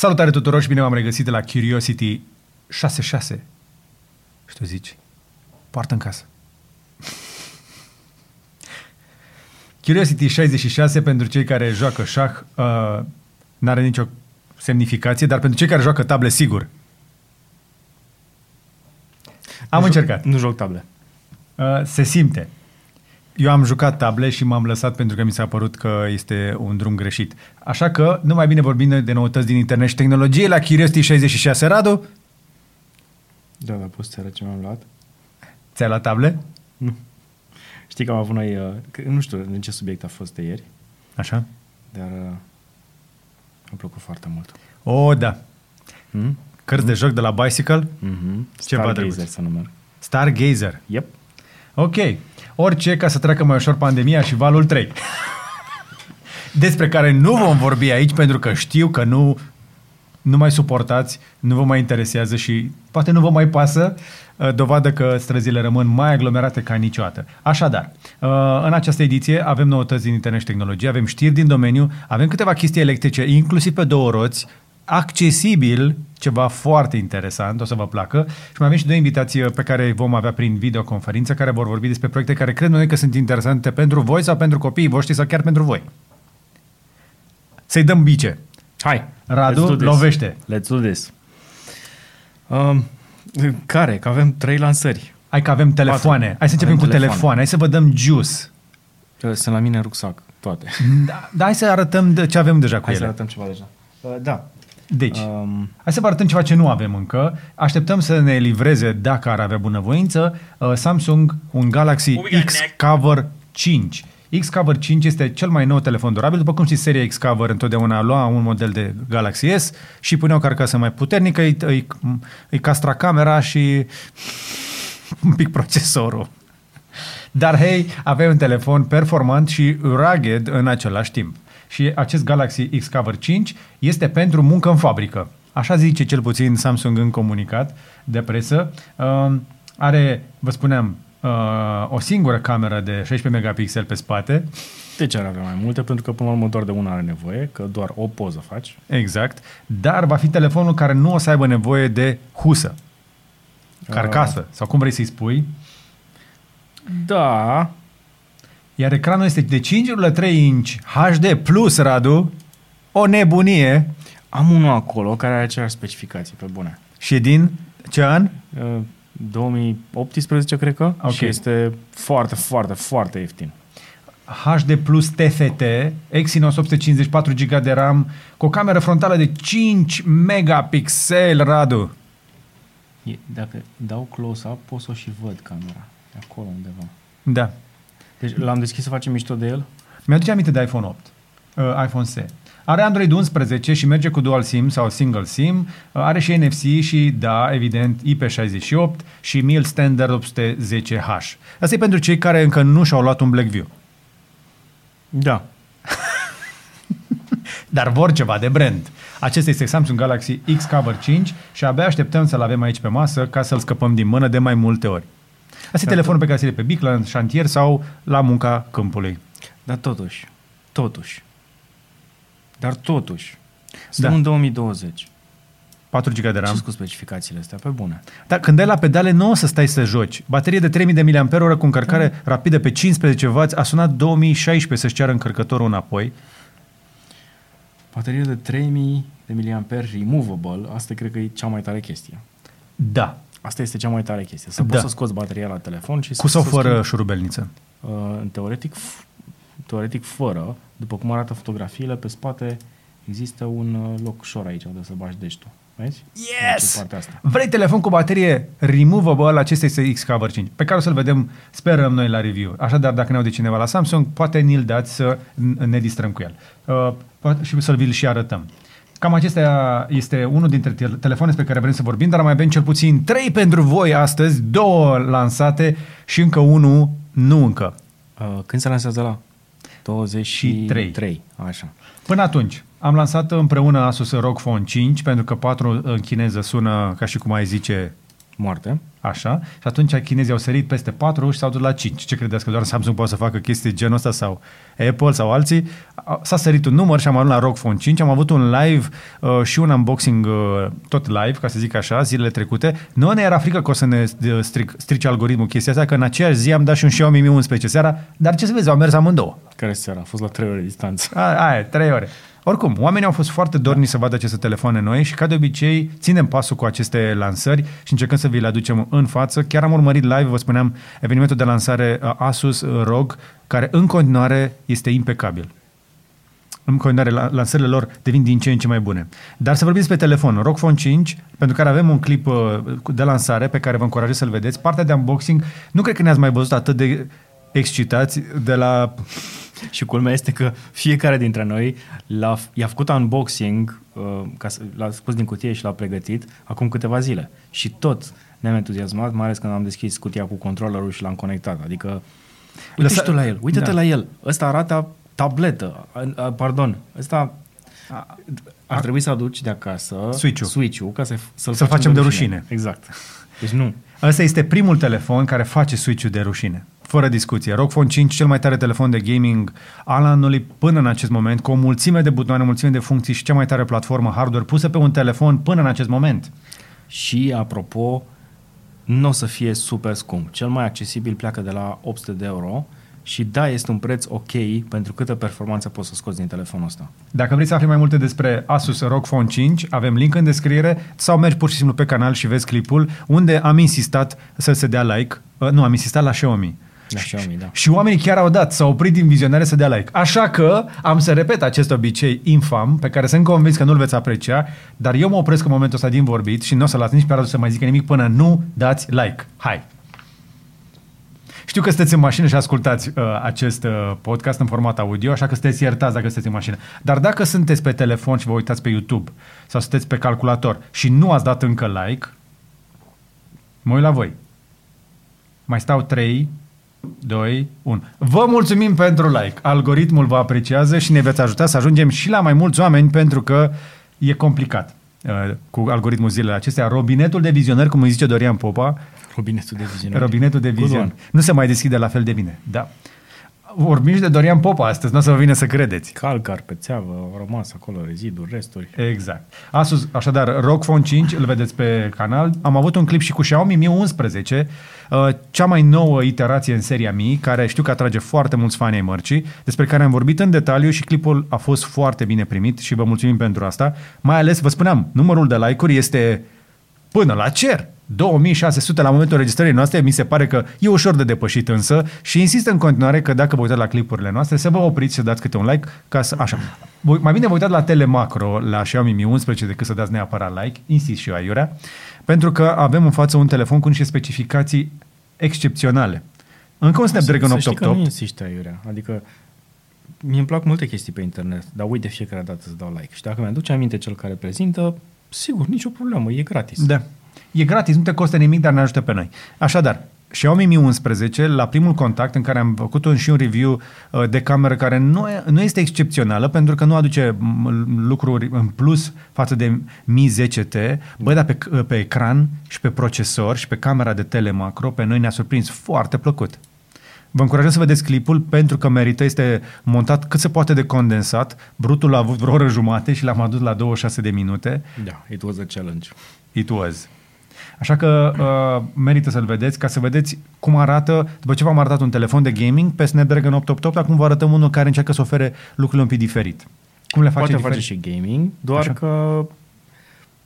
Salutare tuturor și bine v-am regăsit de la Curiosity 66. Și tu zici, poartă în casă. Curiosity 66 pentru cei care joacă șah uh, n-are nicio semnificație, dar pentru cei care joacă table, sigur. Am nu încercat. Joc, nu joc table. Uh, se simte. Eu am jucat table și m-am lăsat pentru că mi s-a părut că este un drum greșit. Așa că, nu mai bine vorbim de noutăți din internet și tehnologie la Curiosity 66. Radu, Da, dar poți să ce mi-am luat? ți-ai la table? Nu. Știi că am avut noi, uh, că, nu știu în ce subiect a fost de ieri, Așa? dar uh, mi-a plăcut foarte mult. O, da. Hmm? Cărți de joc de la Bicycle? Mm-hmm. Ceva drăguț. Stargazer să număr. Stargazer. Yep. Ok. Orice ca să treacă mai ușor pandemia și valul 3. Despre care nu vom vorbi aici pentru că știu că nu, nu mai suportați, nu vă mai interesează și poate nu vă mai pasă, uh, dovadă că străzile rămân mai aglomerate ca niciodată. Așadar, uh, în această ediție avem noutăți din internet și tehnologie, avem știri din domeniu, avem câteva chestii electrice, inclusiv pe două roți, accesibil, ceva foarte interesant, o să vă placă. Și mai avem și două invitații pe care vom avea prin videoconferință, care vor vorbi despre proiecte care cred noi că sunt interesante pentru voi sau pentru copiii voștri sau chiar pentru voi. Să-i dăm bice. Hai! Radu, let's do this. lovește. Let's do this. Um, care? Că avem trei lansări. Hai că avem telefoane. Patru. Hai să începem Avem cu telefoane. telefoane. Hai să vă dăm juice. Uh, Sunt la mine în rucsac, toate. Da, da, hai să arătăm de ce avem deja cu Hai să ele. arătăm ceva deja. Uh, da. Deci, Um, Hai să vă arătăm ceva ce nu avem încă. Așteptăm să ne livreze, dacă ar avea bunăvoință, uh, Samsung un Galaxy What we got X-Cover 5. X-Cover 5 este cel mai nou telefon durabil. După cum știți, seria X-Cover întotdeauna lua un model de Galaxy S și punea o carcasă mai puternică, îi, îi, îi castra camera și un pic procesorul. Dar hei, avem un telefon performant și rugged în același timp. Și acest Galaxy X-Cover 5 este pentru muncă în fabrică. Așa zice cel puțin Samsung în comunicat de presă. Uh, are, vă spuneam, uh, o singură cameră de 16 megapixel pe spate. de ce ar avea mai multe? Pentru că până la urmă doar de una are nevoie, că doar o poză faci. Exact. Dar va fi telefonul care nu o să aibă nevoie de husă. Carcasă. Sau cum vrei să-i spui. Da, Iar ecranul este de 5,3 inch HD plus, Radu. O nebunie. am unul acolo care are aceleași specificații, pe bune. Și din ce an? Uh, 2018, cred că, Ok. și este foarte, foarte, foarte ieftin. HD plus TFT, Exynos 854 GB de RAM, cu o cameră frontală de 5 megapixel, Radu. E, dacă dau close-up, pot să o și văd camera. E acolo undeva. Da. Deci l-am deschis să facem mișto de el? Mi-aduce aminte de iPhone 8, uh, iPhone SE. Are Android 11 și merge cu dual SIM sau single SIM. Uh, are și NFC și, da, evident, IP68 și MIL Standard 810H. Asta e pentru cei care încă nu și-au luat un Blackview. Da. Dar vor ceva de brand. Acesta este Samsung Galaxy X Cover 5 și abia așteptăm să-l avem aici pe masă ca să-l scăpăm din mână de mai multe ori. Asta e telefonul pe care să-l iei pe bic, la șantier sau la munca câmpului. Dar totuși, totuși, dar totuși, suntem Da. în 2020. 4 GB de Ce RAM. cu specificațiile astea? Pe bune. Dar când ai la pedale, nu o să stai să joci. Baterie de 3000 de mAh cu încărcare rapidă pe 15W a sunat 2016 să-și ceară încărcătorul înapoi. Baterie de 3000 de mAh removable, asta cred că e cea mai tare chestie. Da. Asta este cea mai tare chestie. Să Da. poți să scoți bateria la telefon și Cu să, sau să fără schimbi. șurubelniță. Uh, în teoretic, f- teoretic fără, după cum arată fotografiile, pe spate există un uh, loc ușor aici unde să bagi deștul. Vezi? Deci, partea asta. Vrei telefon cu baterie removable, acesta este X-Cover 5, pe care o să-l vedem, sperăm noi la review. Așadar, dacă ne aude cineva la Samsung, poate ni-l dați să n- ne distrăm cu el. Uh, poate și să-l vi-l și arătăm. Cam acesta este unul dintre te- telefoane pe care vrem să vorbim, dar mai avem cel puțin trei pentru voi astăzi, două lansate și încă unul nu încă. Uh, când se lansează la? 23. 3. Așa. Până atunci, am lansat împreună Asus ROG Phone 5, pentru că 4 în chineză sună ca și cum ai zice moarte. Așa, și atunci chinezii au sărit peste 4 și s-au dus la 5. Ce credeți că doar Samsung poate să facă chestii genul ăsta sau Apple sau alții? A- S-a sărit un număr și am ajuns la ROG Phone 5, am avut un live uh, și un unboxing uh, tot live, ca să zic așa, zilele trecute. Nu ne era frică că o să ne uh, stric, strice algoritmul chestia asta, că în aceeași zi am dat și un Xiaomi Mi 11 seara, dar ce să vezi, au mers amândouă. Care seara? A fost la 3 ore distanță. A, aia, trei ore. Oricum, oamenii au fost foarte dorni să vadă aceste telefoane noi și ca de obicei ținem pasul cu aceste lansări și încercăm să vi le aducem în față. Chiar am urmărit live, vă spuneam, evenimentul de lansare uh, Asus uh, ROG, care în continuare este impecabil. În continuare, la- lansările lor devin din ce în ce mai bune. Dar să vorbim despre telefon. ROG Phone 5, pentru care avem un clip uh, de lansare pe care vă încurajez să-l vedeți. Partea de unboxing, nu cred că ne-ați mai văzut atât de excitați de la Și culmea este că fiecare dintre noi l-a, i-a făcut unboxing, uh, ca să, l-a scos din cutie și l-a pregătit acum câteva zile. Și tot ne-am entuziasmat, mai ales când am deschis cutia cu controllerul și l-am conectat. Adică, uite Lăsa- și tu la el, uite-te Da. la el. Ăsta arată tabletă, a, a, pardon, ăsta ar trebui să aduci de acasă Switch-ul. switch-ul ca să, să-l Să-l facem de rușine. Exact. Deci nu. Ăsta este primul telefon care face switch-ul de rușine. Fără discuție. ROG Phone 5, cel mai tare telefon de gaming al anului până în acest moment, cu o mulțime de butoane, o mulțime de funcții și cea mai tare platformă hardware pusă pe un telefon până în acest moment. Și, apropo, nu o să fie super scump. Cel mai accesibil pleacă de la 800 de euro și da, este un preț ok pentru câtă performanță poți să scoți din telefonul ăsta. Dacă vrei să afli mai multe despre Asus ROG Phone 5, avem link în descriere sau mergi pur și simplu pe canal și vezi clipul unde am insistat să se dea like. Uh, Nu, am insistat la Xiaomi. La Xiaomi, da. Și oamenii chiar au dat, s-au oprit din vizionare să dea like. Așa că am să repet acest obicei infam, pe care sunt convins că nu-l veți aprecia, dar eu mă opresc în momentul ăsta din vorbit și nu o să las nici pe Radu să mai zică nimic până nu dați like. Hai! Știu că sunteți în mașină și ascultați uh, acest uh, podcast în format audio, așa că sunteți iertați dacă sunteți în mașină. Dar dacă sunteți pe telefon și vă uitați pe YouTube sau sunteți pe calculator și nu ați dat încă like, mă uit la voi. Mai stau 3, 2, 1. Vă mulțumim pentru like. Algoritmul vă apreciază și ne veți ajuta să ajungem și la mai mulți oameni pentru că e complicat uh, cu algoritmul zilele acestea. Robinetul de vizionări, cum îi zice Dorian Popa, Robinetul de vizionare. robinetul de Good vizion. one. Nu se mai deschide la fel de bine. Da. Vorbim și de Dorian Popa astăzi, nu o să vă vină să credeți. Calcar pe țeavă, au rămas acolo reziduri, resturi. Exact. Asus, așadar, ROG Phone 5, îl vedeți pe canal. Am avut un clip și cu Xiaomi Mi 11, uh, cea mai nouă iterație în seria Mi, care știu că atrage foarte mulți fani ai mărcii, despre care am vorbit în detaliu și clipul a fost foarte bine primit și vă mulțumim pentru asta. Mai ales, vă spuneam, numărul de like-uri este până la cer. 2600 la momentul înregistrării noastre, mi se pare că e ușor de depășit însă și insist în continuare că dacă vă uitați la clipurile noastre, să vă opriți și să dați câte un like ca să... Așa. Voi- Mai bine vă uitați la telemacro, la Xiaomi Mi 11 decât să dați neapărat like, insist și eu aiurea, pentru că avem în față un telefon cu niște specificații excepționale. Încă un Snapdragon Să știi că nu 888. insisti aiurea. Adică mi îmi plac multe chestii pe internet, dar uite fiecare dată să dau like. Și dacă mi-aduce aminte cel care prezintă, sigur, nicio problemă, e gratis. Da. E gratis, nu te costă nimic, dar ne ajută pe noi. Așadar, Xiaomi Mi 11, la primul contact în care am făcut un, și un review uh, de cameră care nu, e, nu este excepțională pentru că nu aduce m, lucruri în plus față de Mi 10T, bă, dar pe, c- pe ecran și pe procesor și pe camera de telemacro, pe noi ne-a surprins foarte plăcut. Vă încurajez să vedeți clipul pentru că merită, este montat cât se poate de condensat. Brutul a avut vreo oră jumate și l-am adus la 26 de minute. Da, it was a challenge. It was. Așa că uh, merită să-l vedeți ca să vedeți cum arată, după ce v-am arătat un telefon de gaming pe Snapdragon 888, acum vă arătăm unul care încearcă să ofere lucrurile un pic diferit. Cum le face Poate diferit? face și gaming, doar Așa. că...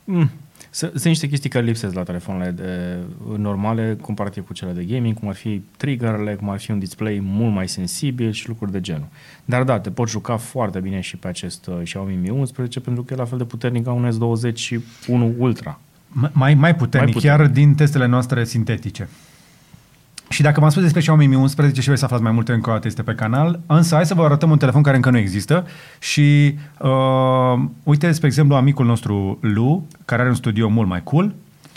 Mm, s- sunt niște chestii care lipsesc la telefoanele de, normale comparativ cu cele de gaming, cum ar fi triggerele, cum ar fi un display mult mai sensibil și lucruri de genul. Dar da, te poți juca foarte bine și pe acest uh, Xiaomi Mi 11 pentru că e la fel de puternic ca un S20 și unul Ultra. M- Mai, mai, puternic, Mai chiar puternic. din testele noastre sintetice. Și dacă v-am spus despre Xiaomi Mi 11 și vreți să aflați mai multe încă o dată este pe canal, însă hai să vă arătăm un telefon care încă nu există și uh, uite, spre exemplu, amicul nostru Lu, care are un studio mult mai cool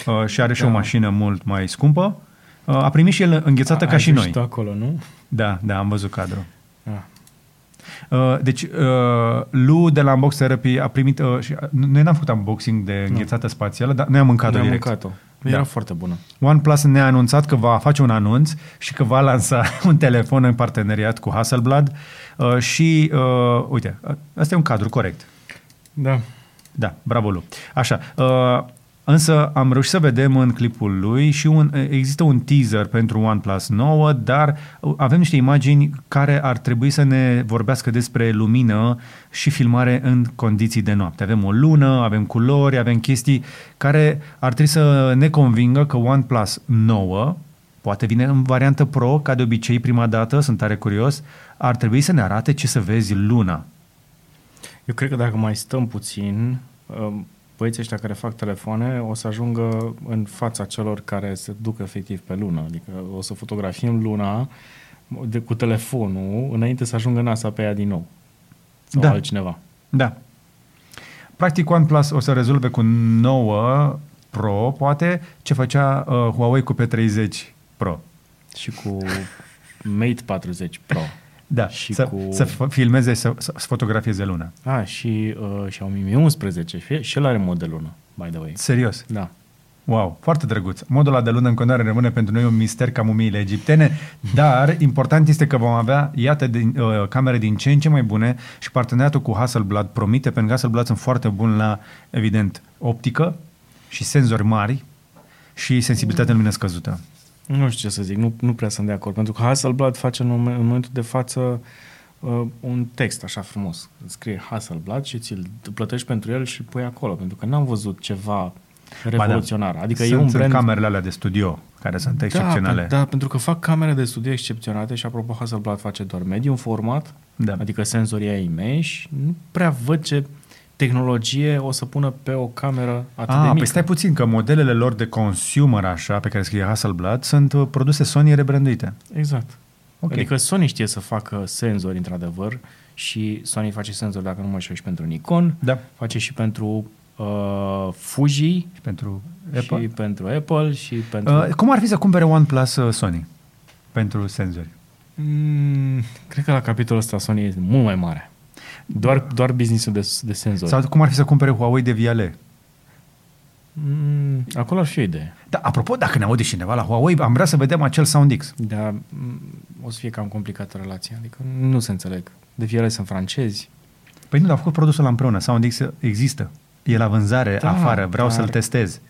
uh, și are și Da. o mașină mult mai scumpă, uh, a primit și el înghețată ca Ai și fost noi. tu acolo, nu? Da, da, am văzut cadrul. Ah. Uh, deci, uh, Lu de la Unbox Therapy a primit... Uh, și, uh, noi n-am făcut unboxing de înghețată spațială, dar noi am mâncat-o Noi am direct. mâncat-o. Era Da. foarte bună. OnePlus ne-a anunțat că va face un anunț și că va lansa un telefon în parteneriat cu Hasselblad uh, și, uh, uite, uh, ăsta e un cadru corect. Da. Da, bravo Lu. Așa, uh, însă am reușit să vedem în clipul lui și un, există un teaser pentru OnePlus 9, dar uh, avem niște imagini care ar trebui să ne vorbească despre lumină și filmare în condiții de noapte. Avem o lună, avem culori, avem chestii care ar trebui să ne convingă că OnePlus 9 poate vine în variantă Pro, ca de obicei prima dată, sunt tare curios, ar trebui să ne arate ce să vezi luna. Eu cred că dacă mai stăm puțin, um, băieții ăștia care fac telefoane o să ajungă în fața celor care se duc efectiv pe lună. Adică o să fotografiem luna de, cu telefonul înainte să ajungă NASA pe ea din nou. Sau Da. altcineva. Da. Practic OnePlus o să rezolve cu 9 Pro, poate, ce făcea uh, Huawei cu P30 Pro. Și cu Mate 40 Pro. Da, Și să, cu- să f- filmeze, să, să fotografieze luna. A, și uh, Xiaomi Mi 11, fie- și el are mod de lună, by the way. Serios. Da. Wow, foarte drăguț. Modul ăla de lună în continuare rămâne pentru noi un mister ca mumiile egiptene, dar important este că vom avea, iată, din, uh, camere din ce în ce mai bune și parteneriatul cu Hasselblad promite, pentru că Hasselblad sunt foarte buni la, evident, optică și senzori mari și sensibilitate în lumină scăzută. Nu știu ce să zic, nu, nu prea sunt de acord, pentru că Hasselblad face în, momen- în momentul de față uh, un text așa frumos. Scrie Hasselblad și ți-l plătești pentru el și îl pui acolo, pentru că n-am văzut ceva revoluționar. Adică sunt, e un sunt brand... camerele alea de studio, care sunt excepționale. Da, pe- da, pentru că fac camere de studio excepționate și apropo Hasselblad face doar medium format, Da. adică senzorii ai mesh, nu prea văd ce tehnologie o să pună pe o cameră atât Ah, de mică. păi stai puțin, că modelele lor de consumer, așa, pe care scrie Hasselblad, sunt uh, produse Sony rebranduite. Exact. Ok. Okay. Adică Sony știe să facă senzori, într-adevăr, și Sony face senzori, dacă nu mă înșel, și pentru Nikon, Da. face și pentru uh, Fuji, Și pentru Apple. și pentru Apple, și pentru... Uh, cum ar fi să cumpere OnePlus uh, Sony pentru senzori? Mm, cred că la capitolul ăsta Sony este mult mai mare. Doar, doar businessul de, de senzori. Sau cum ar fi să cumpere Huawei de Viale? Mm, acolo ar fi o idee. Da, apropo, dacă ne aude cineva la Huawei, am vrea să vedem acel SoundX. Dar mm, o să fie cam complicată relația. Adică nu se înțeleg. De fiecare sunt francezi. Păi nu, dar a făcut produsul ăla împreună. SoundX există. E la vânzare Da, afară. Vreau dar- să-l testez.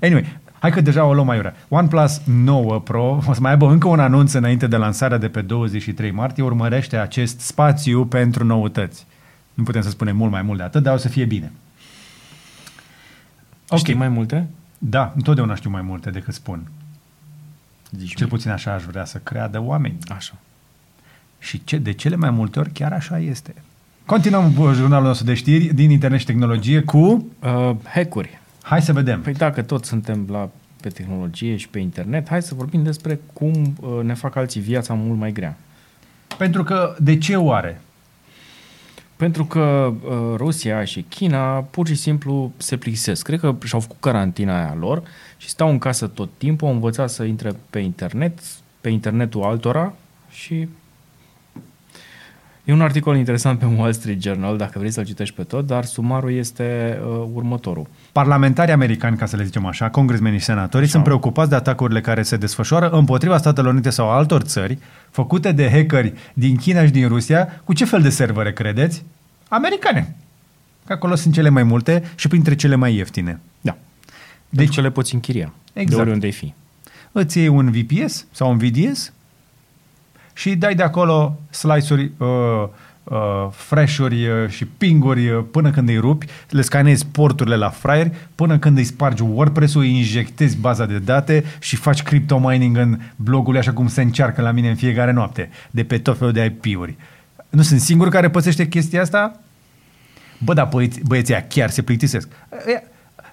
Anyway, hai că deja o luăm mai urea. OnePlus 9 Pro o să mai aibă încă un anunț înainte de lansarea de pe 23 martie. Urmărește acest spațiu pentru noutăți. Nu putem să spunem mult mai mult de atât, dar o să fie bine. Ok. Știi mai multe? Da, întotdeauna știu mai multe decât spun. Zici Cel puțin așa aș vrea să creadă oameni. Așa. Și ce, de cele mai multe ori chiar așa este. Continuăm cu jurnalul nostru de știri din internet și tehnologie cu... Uh, hack-uri. Hai să vedem. Păi dacă tot suntem la, pe tehnologie și pe internet, hai să vorbim despre cum uh, ne fac alții viața mult mai grea. Pentru că, de ce oare? Pentru că uh, Rusia și China pur și simplu se plictisesc. Cred că și-au făcut carantina aia lor și stau în casă tot timpul, au învățat să intre pe internet, pe internetul altora și e un articol interesant pe Wall Street Journal, dacă vrei să-l citești pe tot, dar sumarul este uh, următorul. Parlamentarii americani, ca să le zicem așa, congresmenii și senatorii, Așa. sunt preocupați de atacurile care se desfășoară împotriva Statelor Unite sau altor țări, făcute de hackeri din China și din Rusia. Cu ce fel de servere credeți? Americane. Că acolo sunt cele mai multe și printre cele mai ieftine. Da. Deci- Deci că le poți închiria. Exact. De oriunde ai fi. îți iei un VPS sau un VDS și dai de acolo slice-uri, uh, uh, fresh-uri uh, și pinguri uh, până când îi rupi, le scanezi porturile la fraier, până când îi spargi WordPress-ul, îi injectezi baza de date și faci crypto mining în blogul așa cum se încearcă la mine în fiecare noapte, de pe tot felul de IP-uri. Nu sunt singur care pățește chestia asta? Bă, dar băieți, băieții aia chiar se plictisesc. Ea-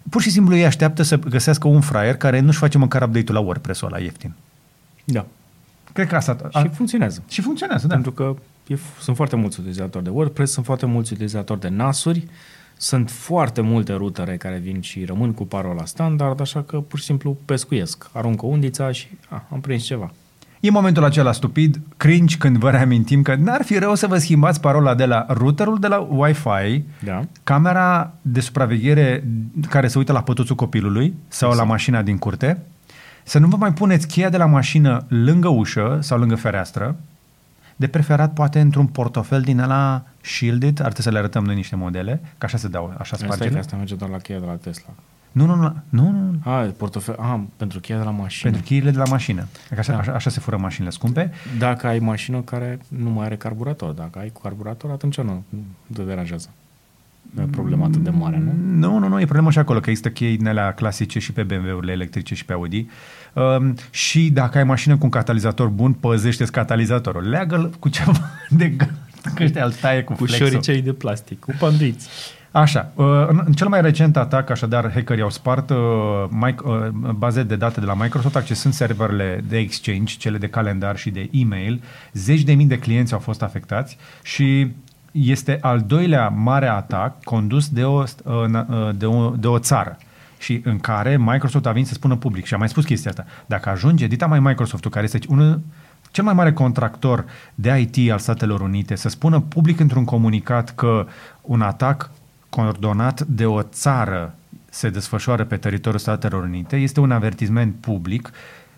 Pur și simplu ei așteaptă să găsească un fraier care nu-și face măcar update-ul la WordPress-ul ăla ieftin. Da. Cred că asta... A, Și funcționează. și funcționează, da. Pentru că e, sunt foarte mulți utilizatori de WordPress, sunt foarte mulți utilizatori de NAS-uri, sunt foarte multe rutere care vin și rămân cu parola standard, așa că pur și simplu pescuiesc. Aruncă undița și a, am prins ceva. E momentul acela stupid, cringe, când vă reamintim că n-ar fi rău să vă schimbați parola de la routerul de la Wi-Fi, Da. camera de supraveghere care se uită la pătuțul copilului sau Exact. la mașina din curte, să nu vă mai puneți cheia de la mașină lângă ușă sau lângă fereastră, de preferat poate într-un portofel din ăla shielded, ar trebui să le arătăm noi niște modele, că așa se dau, așa Asta e că spargele. asta merge doar la cheia de la Tesla. Nu, nu, nu, nu, nu, nu. Ah, portofel. Ah, pentru cheia de la mașină. pentru cheile de la mașină. Că Așa, Da. așa, așa se fură mașinile scumpe. Dacă ai mașină care nu mai are carburator. Dacă ai cu carburator, atunci nu, nu te deranjează. Nu e o problemă atât de mare, nu? Nu, nu, nu, e problemă și acolo, că există chei din alea clasice și pe BMW-urile electrice și pe Audi. Um, și dacă ai mașină cu un catalizator bun, păzește-ți catalizatorul. Leagă-l cu ceva de gard, că ăștia îl taie cu, Cu flexul. șoricei de plastic, cu panduiți. Așa, uh, în, în cel mai recent atac, așadar, hackerii au spart uh, mic, uh, baze de date de la Microsoft, accesând serverele de Exchange, cele de calendar și de e-mail. Zeci de mii de clienți au fost afectați și este al doilea mare atac condus de o, uh, na- uh, de o, de o țară și în care Microsoft a venit să spună public și a mai spus chestia asta. Dacă ajunge, dita mai Microsoft-ul, care este unul cel mai mare contractor de IT al Statelor Unite, să spună public într-un comunicat că un atac coordonat de o țară se desfășoară pe teritoriul Statelor Unite, este un avertisment public,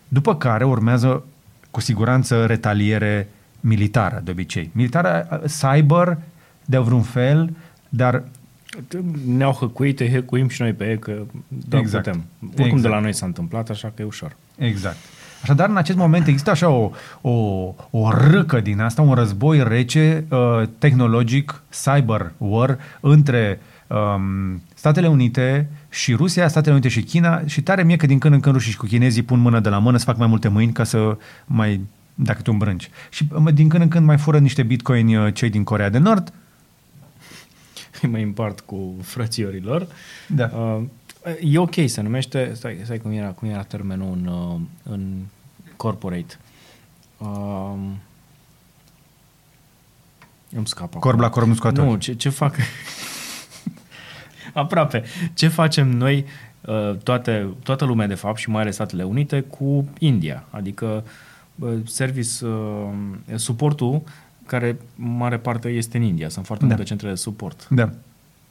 după care urmează cu siguranță retaliere militară, de obicei. Militară, cyber, de vreun fel, dar Ne-au hăcuit, îi hăcuim și noi pe ei, că doar Exact. putem. Oricum Exact. de la noi s-a întâmplat, așa că e ușor. Exact. Așadar, în acest moment există așa o, o, o râcă din asta, un război rece, uh, tehnologic, cyber war, între um, Statele Unite și Rusia, Statele Unite și China și tare mie că din când în când rușii și cu chinezii pun mână de la mână să fac mai multe mâini ca să mai dacă tu îmbrânci. Și uh, din când în când mai fură niște bitcoini uh, cei din Corea de Nord. Îi mai împart cu frățiorilor. Da. Uh, e ok, se numește, stai, stai cum, era, cum era termenul în, uh, în corporate. Uh, îmi scapă. acum. Corb la corb nu scoate Nu, ochi. ce, ce fac... Aproape. Ce facem noi, uh, toate, toată lumea de fapt și mai ales Statele Unite, cu India? Adică uh, service, uh, suportul care în mare parte este în India. Sunt foarte Da. multe centre de suport. Da.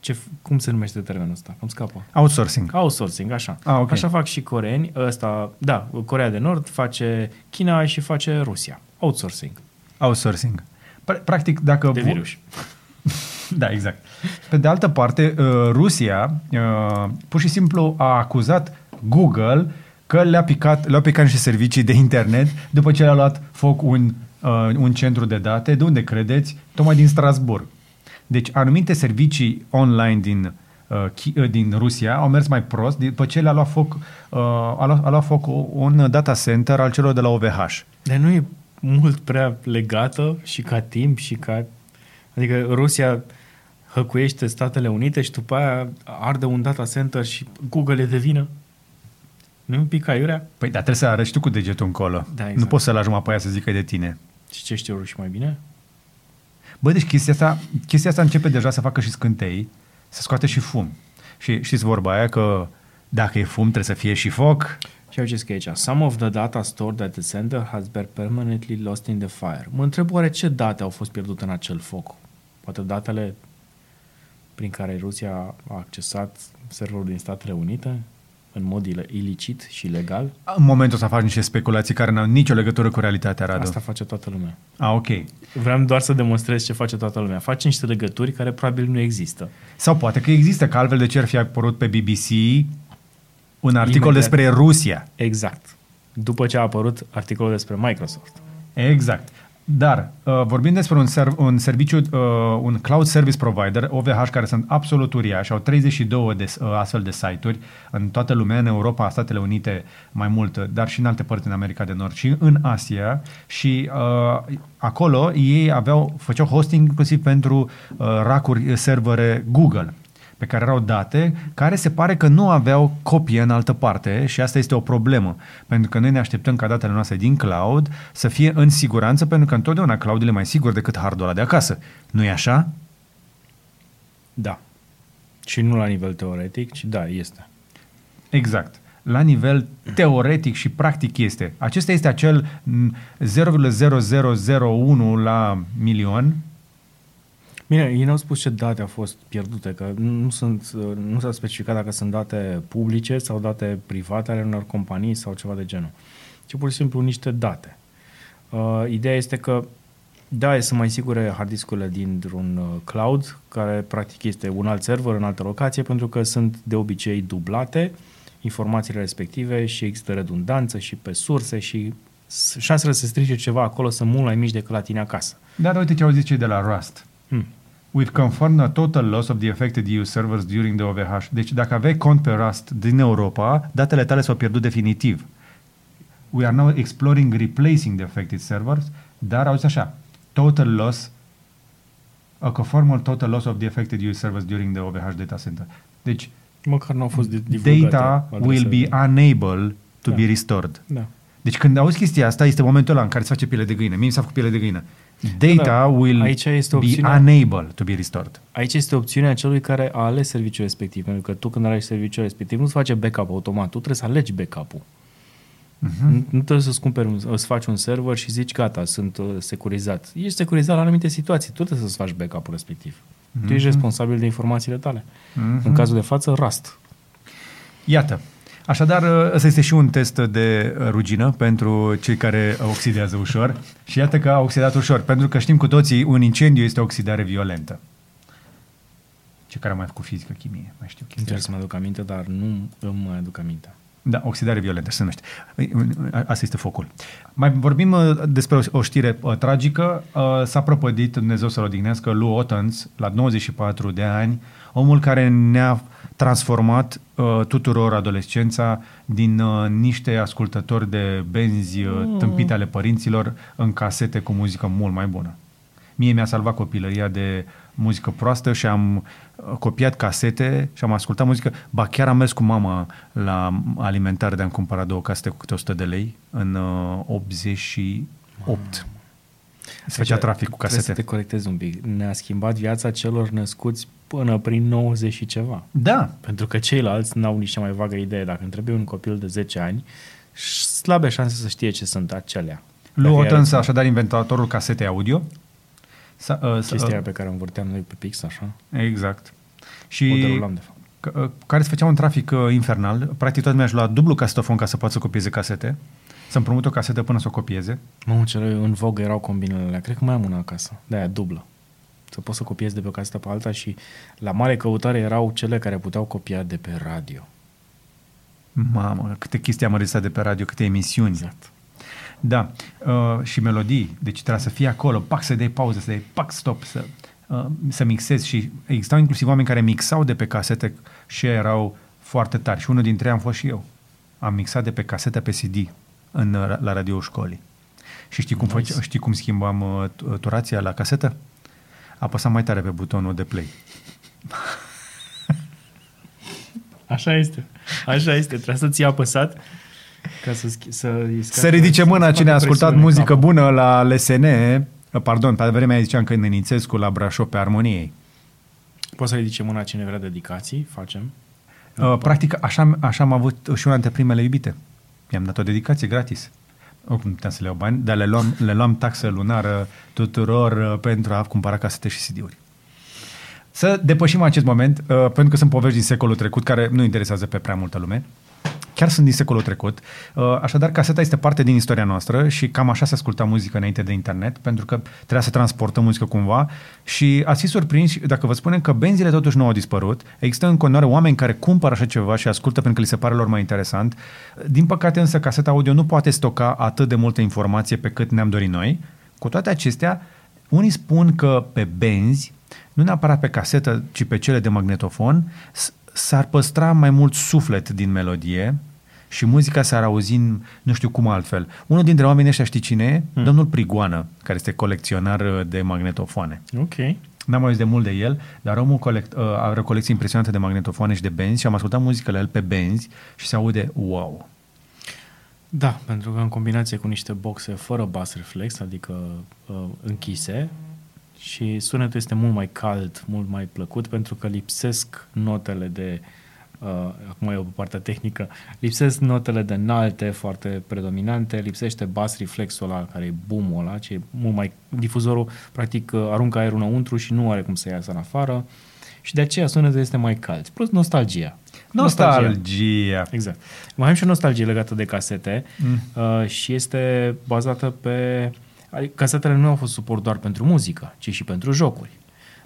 Ce, f- cum se numește termenul ăsta? Îmi scapă. Outsourcing. Outsourcing, așa. Ah, ok. Așa fac și coreeni. Ăsta, da, Corea de Nord face China și face Rusia. Outsourcing. Outsourcing. Pr- Practic, dacă... De vo- virus. Da, exact. Pe de altă parte, uh, Rusia uh, pur și simplu a acuzat Google că le-a picat, le-au picat niște servicii de internet după ce le-a luat foc un, uh, un centru de date. De unde credeți? Tocmai din Strasburg. Deci anumite servicii online din, uh, Chi- uh, din Rusia au mers mai prost după ce le-a luat foc, uh, a, luat, a luat foc un data center al celor de la OVH. Dar nu e mult prea legată și ca timp și ca... Adică Rusia hăcuiește Statele Unite și după aia arde un data center și Google e de vină. Nu e un pic aiurea? Păi, dar trebuie să arăți tu cu degetul încolo. Da, exact. Nu poți să lași numai pe aia să zică e de tine. Și ce știu rușii mai bine? Bă, deci chestia asta, chestia asta începe deja să facă și scântei, să scoate și fum. Și știți vorba aia că dacă e fum trebuie să fie și foc. Și au ce scrie aici. Some of the data stored at the center has been permanently lost in the fire. Mă întreb oare ce date au fost pierdute în acel foc? Poate datele prin care Rusia a accesat serverul din Statele Unite în mod ile- ilicit și legal? În momentul ăsta faci niște speculații care nu au nicio legătură cu realitatea, Radu. Asta face toată lumea. A, ok. Vreau doar să demonstrez ce face toată lumea. Face niște legături care probabil nu există. Sau poate că există, că altfel de ce ar fi apărut pe BBC un articol Imediat. despre Rusia. Exact. După ce a apărut articolul despre Microsoft. Exact. Dar, uh, vorbim despre un, serv- un serviciu, uh, un cloud service provider, OVH, care sunt absolut uriași, au 32 de uh, astfel de site-uri în toată lumea, în Europa, Statele Unite mai mult, dar și în alte părți în America de Nord și în Asia. Și uh, acolo ei aveau, făceau hosting inclusiv pentru uh, racuri, servere Google pe care erau date, care se pare că nu aveau copie în altă parte și asta este o problemă, pentru că noi ne așteptăm ca datele noastre din cloud să fie în siguranță, pentru că întotdeauna cloudul e mai sigur decât hardul ăla de acasă. nu e așa? Da. Și nu la nivel teoretic, ci da, este. Exact. la nivel teoretic și practic este. Acesta este acel mm, 0,0001 la milion. Bine, ei n-au spus ce date au fost pierdute, că nu, sunt, nu s-a specificat dacă sunt date publice sau date private ale unor companii sau ceva de genul, ci pur și simplu niște date. Uh, ideea este că, da, sunt mai sigure hard discurile dintr-un uh, cloud, care practic este un alt server în altă locație, pentru că sunt de obicei dublate informațiile respective și există redundanță și pe surse și s- șansele să se strice ceva acolo sunt mult mai mici decât la tine acasă. Dar uite ce au zis cei de la Rust. Hmm. We've confirmed a total loss of the affected EU servers during the OVH. Deci dacă aveai cont pe Rust din Europa, datele tale s-au pierdut definitiv. We are now exploring replacing the affected servers, dar au zis așa, total loss, a conformal total loss of the affected EU servers during the OVH data center. Deci, Măcar nu au fost di- divulgate data will adresele. be unable to Da. be restored. Da. Deci când auzi chestia asta, este momentul ăla în care se face piele de găină. Mie mi s-a făcut piele de găină. Data Da, will aici este be opțiunea- unable to be restored. Aici este opțiunea celui care a ales serviciul respectiv, pentru că tu când alegi serviciul respectiv nu-ți face backup automat, tu trebuie să alegi backup-ul. Mhm. Nu, nu trebuie să-ți cumperi, un, să faci un server și zici gata, sunt uh, securizat. Ești securizat la anumite situații, tu trebuie să-ți faci backup-ul respectiv. Tu ești responsabil de informațiile tale. Mhm. În cazul de față, Rust. Iată. Așadar, ăsta este și un test de rugină pentru cei care oxidează ușor. Și iată că a oxidat ușor, pentru că știm cu toții, un incendiu este o oxidare violentă. Ce care a mai făcut fizică, chimie, mai știu chestia Încerc asta. să mă aduc aminte, dar nu îmi mai aduc aminte. Da, oxidare violentă se numește. Asta este focul. Mai vorbim uh, despre o, o știre uh, tragică. Uh, S-a prăpădit, Dumnezeu să-l odihnească, Lou Otens, la 94 de ani, omul care ne-a transformat uh, tuturor adolescența din uh, niște ascultători de benzi uh, tâmpite ale părinților în casete cu muzică mult mai bună. Mie mi-a salvat copilăria de muzică proastă și am uh, copiat casete și am ascultat muzică. Ba chiar am mers cu mama la alimentar de am cumpărat două casete cu câte 100 de lei în uh, 88. Se făcea Deci, trafic cu Trebuie să casete. te corectez un pic. Ne-a schimbat viața celor născuți până prin 90 și ceva. Da, Pentru că ceilalți n-au nici cea mai vagă idee. Dacă întrebi un copil de 10 ani, slabe șanse să știe ce sunt acelea. Lou Dacă Otens, e așadar inventatorul casetei audio. S-a, uh, s- Chestia uh, pe care o învârteam noi pe pix, așa. Exact. O Și derulam, de fapt. c- uh, care se făcea un trafic uh, infernal. Practic toată lumea își lua dublu casetofon ca să poată să copieze casete. Să împrumute o casetă până să o copieze. Mamă, cele în vogă erau combinele alea. Cred că mai am una acasă. De-aia dublă. Să poți să copiezi de pe o casetă pe alta și la mare căutare erau cele care puteau copia de pe radio. Mamă, câte chestii am înregistrat de pe radio, câte emisiuni. Exact. Da, uh, și melodii. Deci trebuia să fie acolo, pac, să dai pauză, să dai pac, stop, să, uh, să mixezi. Și existau inclusiv oameni care mixau de pe casete și erau foarte tari. Și unul dintre ei am fost și eu. Am mixat de pe casete pe CD în, uh, la radio școlii. Și știi cum, Nice. nice. știi cum schimbam uh, tu- turația la casetă? Apăsam mai tare pe butonul de play. Așa este. Așa este. Trebuie să-ți iei apăsat ca să, schi- să, îi scape- Să ridice mâna să cine a facă ascultat presiune muzică capul. bună la LSN, pardon, pe vremea aia ziceam că în Nenițescu la Brașov pe Armoniei. Poți să ridice mâna cine vrea dedicații, facem. Uh, practic, așa, așa am avut și una dintre primele iubite. I-am dat o dedicație gratis. Oricum nu puteam să le iau bani, dar le luam, le luam taxă lunară tuturor uh, pentru a cumpăra casete și CD-uri. Să depășim acest moment, uh, pentru că sunt povești din secolul trecut care nu interesează pe prea multă lume. Chiar sunt din secolul trecut. Uh, Așadar, caseta este parte din istoria noastră și cam așa se asculta muzică înainte de internet, pentru că trebuia să transportăm muzică cumva și ați fi surprins dacă vă spunem că benzile totuși nu au dispărut. Există în continuare oameni care cumpără așa ceva și ascultă pentru că li se pare lor mai interesant. Din păcate însă caseta audio nu poate stoca atât de multă informație pe cât ne-am dorit noi. Cu toate acestea, unii spun că pe benzi, nu neapărat pe casetă, ci pe cele de magnetofon, s- s-ar păstra mai mult suflet din melodie și muzica s-ar auzi în- nu știu cum altfel. Unul dintre oamenii ăștia știi cine e? Hmm. Domnul Prigoană, care este colecționar uh, de magnetofoane. Ok. N-am auzit de mult de el, dar omul colect, uh, are o colecție impresionantă de magnetofoane și de benzi și am ascultat muzică la el pe benzi și se aude wow. Da, pentru că în combinație cu niște boxe fără bass reflex, adică uh, închise, și sunetul este mult mai cald, mult mai plăcut, pentru că lipsesc notele de uh, acum e o parte tehnică, lipsesc notele de înalte foarte predominante, lipsește bas reflexul ăla, care e boom ăla, ce e mult mai... Difuzorul, practic, uh, aruncă aerul înăuntru și nu are cum să iasă în afară și de aceea sunetul este mai cald. Plus nostalgia. Nostalgia. Exact. Mai am și o nostalgie legată de casete mm. uh, și este bazată pe... Adică casetele nu au fost suport doar pentru muzică, ci și pentru jocuri.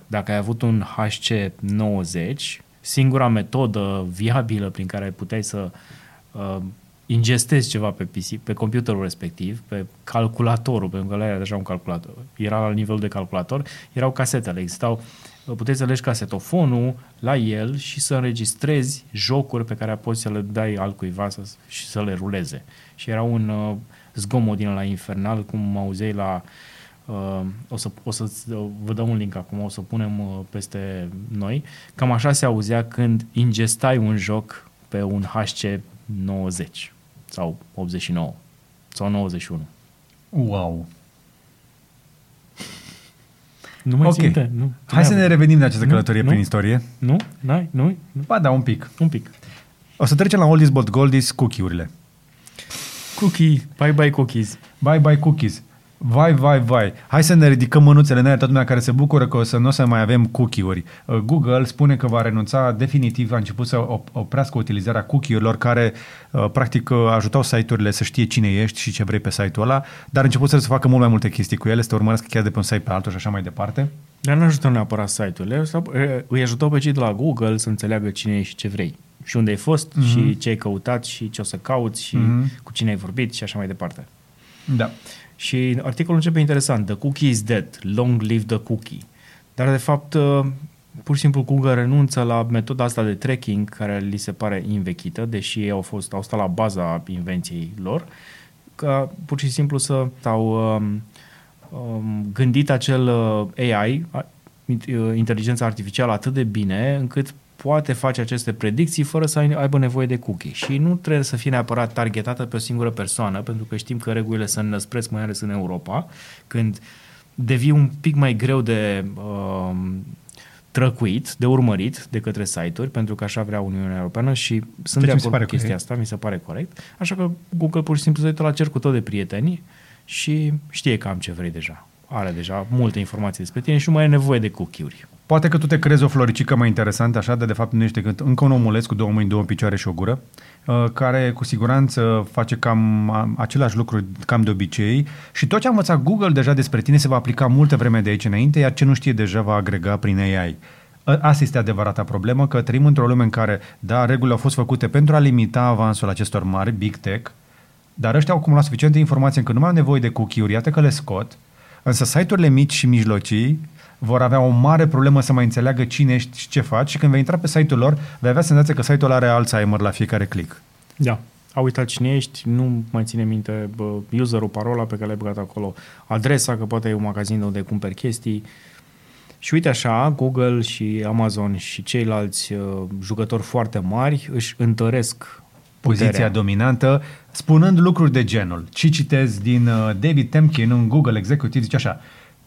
Dacă ai avut un HC90, singura metodă viabilă prin care puteai să uh, ingestezi ceva pe PC, pe computerul respectiv, pe calculatorul, pentru că era deja un calculator, era la nivel de calculator, erau casetele, existau, puteai să legi casetofonul la el și să înregistrezi jocuri pe care poți să le dai altcuiva să, și să le ruleze. Și era un uh, zgomot din la infernal, cum auzeai la Uh, o să, o să vă dăm un link acum, o să punem uh, peste noi. Cam așa se auzea când ingestai un joc pe un HC 90 sau 89 sau 91. Wow! Nu mai Ok. ținte. Nu, Hai să ne revenim de această Nu, călătorie nu. prin istorie. Nu? N-ai? Nu? nu? Ba da, un pic. Un pic. O să trecem la Oldies but Goldies cookie-urile. Cookie. Bye bye cookies. Bye bye cookies. Vai, vai, vai. Hai să ne ridicăm mânuțele în aer, toată lumea care se bucură că o să nu o să mai avem cookie-uri. Uh, Google spune că va renunța definitiv, a început să op- oprească utilizarea cookie-urilor care uh, practic uh, ajutau site-urile să știe cine ești și ce vrei pe site-ul ăla, dar a început să facă mult mai multe chestii cu ele, să te urmărească chiar de pe un site pe altul și așa mai departe. Dar nu ajută neapărat site-urile, sau- e, îi ajutau pe cei de la Google să înțeleagă cine ești și ce vrei. Și unde ai fost, Mhm. și ce ai căutat, și ce o să cauți, și Mhm. cu cine ai vorbit și așa mai departe. Da. Și articolul începe interesant. The cookie is dead. Long live the cookie. Dar, de fapt, uh, pur și simplu Google renunță la metoda asta de tracking care li se pare invechită, deși ei au, fost, au stat la baza invenției lor, ca pur și simplu să au um, um, gândit acel uh, AI, a- int- uh, inteligența artificială, atât de bine încât poate face aceste predicții fără să ai- aibă nevoie de cookie. Și nu trebuie să fie neapărat targetată pe o singură persoană, pentru că știm că regulile se înăspresc mai ales în Europa, când devii un pic mai greu de um, trăcuit, de urmărit de către site-uri, pentru că așa vrea Uniunea Europeană și sunt Deci mi de se acord pare cu chestia corect. asta, mi se pare corect. Așa că Google pur și simplu se uită la cercul tău de prieteni și știe cam ce vrei deja. Are deja multe informații despre tine și nu mai e nevoie de cookie-uri. Poate că tu te crezi o floricică mai interesantă, așa, dar de fapt nu ești decât încă un omuleț cu două mâini, două picioare și o gură, uh, care cu siguranță face cam a- același lucru cam de obicei și tot ce a învățat Google deja despre tine se va aplica multă vreme de aici înainte, iar ce nu știe deja va agrega prin AI. A- Asta este adevărata problemă, că trăim într-o lume în care, da, regulile au fost făcute pentru a limita avansul acestor mari, big tech, dar ăștia au acumulat suficiente informații încât nu mai au nevoie de cookie-uri, iată că le scot, însă site-urile mici și mijlocii vor avea o mare problemă să mai înțeleagă cine ești și ce faci și când vei intra pe site-ul lor, vei avea senzația că site-ul are Alzheimer la fiecare click. Da. A uitat cine ești, nu mai ține minte bă, userul, parola pe care l-ai băgat acolo, adresa, că poate e un magazin de unde cumperi chestii. Și uite așa, Google și Amazon și ceilalți uh, jucători foarte mari își întăresc Poziția puterea. dominantă, spunând lucruri de genul. Și citez din uh, David Temkin, un Google executive, zice așa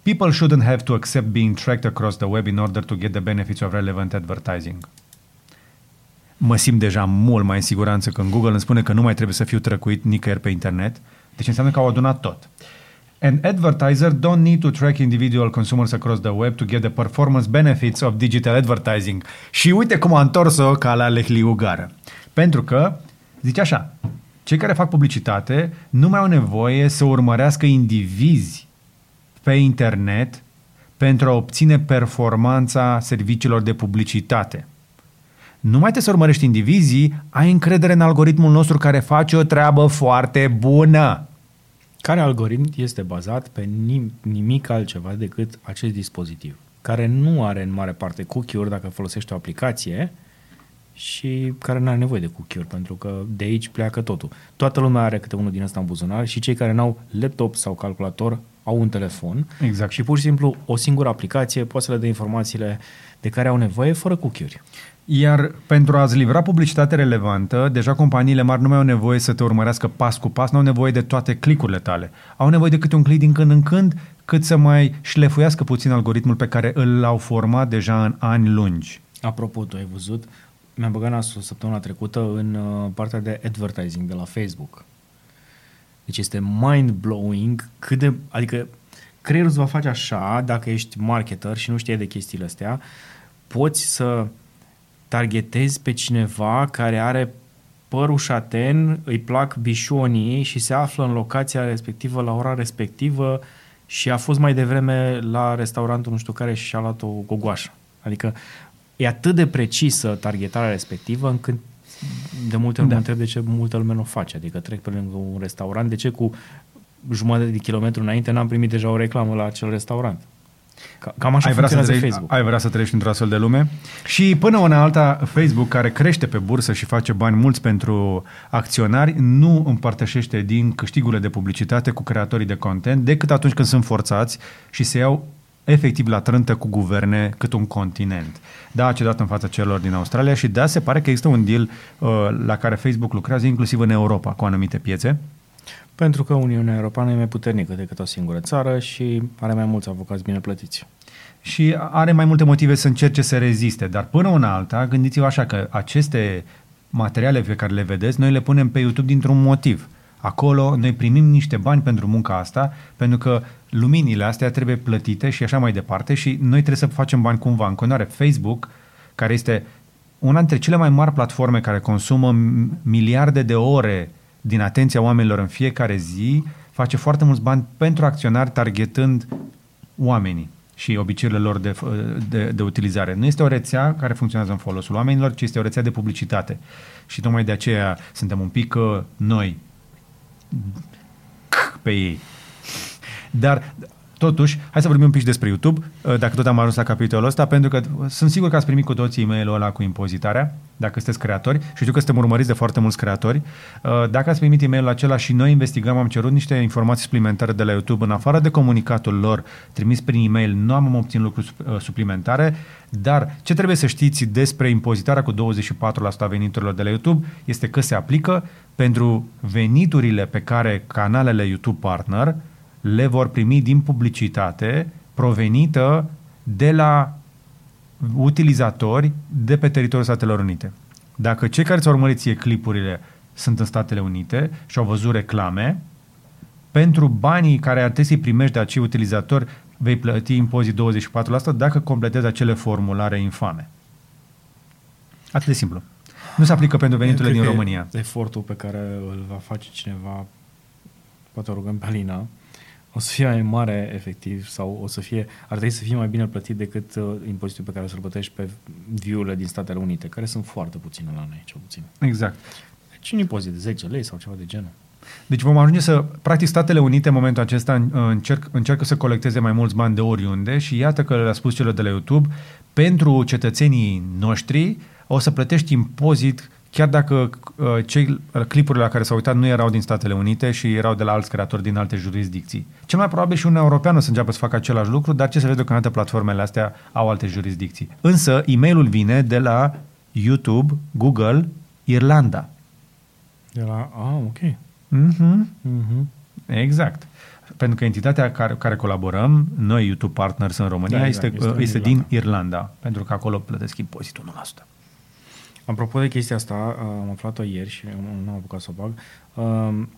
People shouldn't have to accept being tracked across the web in order to get the benefits of relevant advertising. Mă simt deja mult mai în siguranță când Google îmi spune că nu mai trebuie să fiu trăcuit nicăieri pe internet, deci înseamnă că au adunat tot. An advertiser don't need to track individual consumers across the web to get the performance benefits of digital advertising. Și uite cum a întors-o ca la lehliugară. Pentru că, zice așa, cei care fac publicitate nu mai au nevoie să urmărească indivizi pe internet pentru a obține performanța serviciilor de publicitate. Nu mai trebuie să urmărești indivizii, ai încredere în algoritmul nostru care face o treabă foarte bună. Care algoritm este bazat pe nim- nimic altceva decât acest dispozitiv, care nu are în mare parte cookie-uri dacă folosești o aplicație și care nu are nevoie de cookie-uri, pentru că de aici pleacă totul. Toată lumea are câte unul din ăsta în buzunar și cei care n-au laptop sau calculator au un telefon Exact. și pur și simplu o singură aplicație poate să le dea informațiile de care au nevoie fără cookie-uri. Iar pentru a-ți livra publicitate relevantă, deja companiile mari nu mai au nevoie să te urmărească pas cu pas, nu au nevoie de toate clicurile tale. Au nevoie de câte un click din când în când, cât să mai șlefuiască puțin algoritmul pe care îl au format deja în ani lungi. Apropo, tu ai văzut mi-am băgat nasul săptămâna trecută în uh, partea de advertising de la Facebook. Deci este mind-blowing cât de... Adică creierul îți va face așa, dacă ești marketer și nu știi de chestiile astea, poți să targetezi pe cineva care are părul șaten, îi plac bișonii și se află în locația respectivă la ora respectivă și a fost mai devreme la restaurantul nu știu care și și-a luat o gogoașă. Adică e atât de precisă targetarea respectivă încât de multe ori da. mă întreb de ce multă lume nu o face. Adică trec pe lângă un restaurant, de ce cu jumătate de kilometru înainte n-am primit deja o reclamă la acel restaurant? Cam așa ai vrea, să trăi, Facebook. ai vrea să trăiești într-o astfel de lume? Și până una alta, Facebook, care crește pe bursă și face bani mulți pentru acționari, nu împărtășește din câștigurile de publicitate cu creatorii de content decât atunci când sunt forțați și se iau efectiv la trântă cu guverne cât un continent. Da, a cedat în fața celor din Australia și da, se pare că există un deal uh, la care Facebook lucrează inclusiv în Europa cu anumite piețe. Pentru că Uniunea Europeană e mai puternică decât o singură țară și are mai mulți avocați bine plătiți. Și are mai multe motive să încerce să reziste, dar până una alta, gândiți-vă așa că aceste materiale pe care le vedeți, noi le punem pe YouTube dintr-un motiv. Acolo noi primim niște bani pentru munca asta, pentru că luminile astea trebuie plătite și așa mai departe și noi trebuie să facem bani cumva. În continuare, Facebook, care este una dintre cele mai mari platforme care consumă miliarde de ore din atenția oamenilor în fiecare zi, face foarte mulți bani pentru acționari targetând oamenii și obiceiurile lor de, de, de utilizare. Nu este o rețea care funcționează în folosul oamenilor, ci este o rețea de publicitate. Și tocmai de aceea suntem un pic uh, noi pe ei. Dar Totuși, hai să vorbim un pic despre YouTube, uh, dacă tot am ajuns la capitolul ăsta, pentru că sunt sigur că ați primit cu toții e-mailul ăla cu impozitarea, dacă sunteți creatori, și știu că suntem urmăriți de foarte mulți creatori. Uh, dacă ați primit e-mailul acela și noi investigăm, am cerut niște informații suplimentare de la YouTube, în afară de comunicatul lor trimis prin e-mail, nu am obținut lucruri uh, suplimentare, dar ce trebuie să știți despre impozitarea cu 24% a veniturilor de la YouTube este că se aplică pentru veniturile pe care canalele YouTube Partner le vor primi din publicitate provenită de la utilizatori de pe teritoriul Statelor Unite. Dacă cei care ți-au urmărit ție clipurile sunt în Statele Unite și au văzut reclame, pentru banii care ar trebui să-i primești de acei utilizatori, vei plăti impozit 24% dacă completezi acele formulare infame. Atât de simplu. Nu se aplică pentru veniturile din România. Efortul pe care îl va face cineva, poate o rugăm pe Alina, o să fie mai mare efectiv sau o să fie, ar trebui să fie mai bine plătit decât uh, impozitul pe care o să-l plătești pe view din Statele Unite, care sunt foarte puține la noi, cel puțin. Exact. Deci un impozit de 10 lei sau ceva de genul. Deci vom ajunge să, practic, Statele Unite în momentul acesta încerc, încearcă să colecteze mai mulți bani de oriunde și iată că le-a spus celor de la YouTube, pentru cetățenii noștri o să plătești impozit chiar dacă uh, cei clipurile la care s-au uitat nu erau din Statele Unite și erau de la alți creatori din alte jurisdicții. Cel mai probabil și Uniunea Europeană o să înceapă să facă același lucru, dar ce se vede că platformele astea au alte jurisdicții. Însă, e mailul vine de la YouTube, Google, Irlanda. De la... Ah, ok. Mm-hmm. Mm-hmm. Exact. Pentru că entitatea care, care colaborăm, noi YouTube Partners în România, da, exact, este, este, este din Irlanda, pentru că acolo plătesc impozitul 1%. Apropo de chestia asta, am aflat-o ieri și nu am apucat să o bag. Um,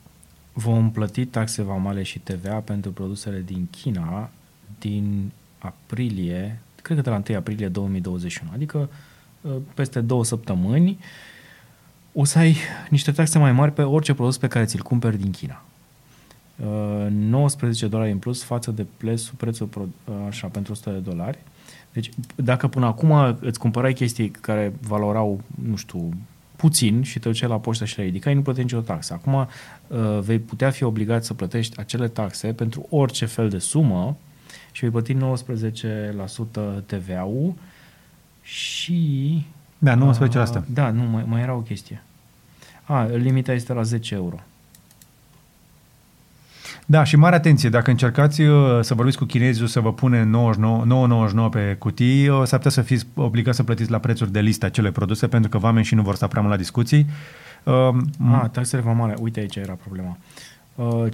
vom plăti taxe vamale și TVA pentru produsele din China din aprilie, cred că de la 1 aprilie 2021, adică uh, peste două săptămâni o să ai niște taxe mai mari pe orice produs pe care ți-l cumperi din China. 19 uh, dolari în plus față de prețul uh, așa, pentru 100 de dolari. Deci, dacă până acum îți cumpărai chestii care valorau, nu știu, puțin și te duceai la poștă și le ridicai, nu plăteai nicio taxă. Acum uh, vei putea fi obligat să plătești acele taxe pentru orice fel de sumă și vei plăti 19% TVA-ul și... Da, 19%. Uh, da, nu, mai, mai era o chestie. A, limita este la 10 euro. Da, și mare atenție, dacă încercați uh, să vorbiți cu chinezul să vă pune 9,99 pe cutii, uh, s-ar putea să fiți obligați să plătiți la prețuri de listă acele produse, pentru că oamenii și nu vor sta prea mult la discuții. Uh, ah, taxele vamale, uite aici era problema. Uh,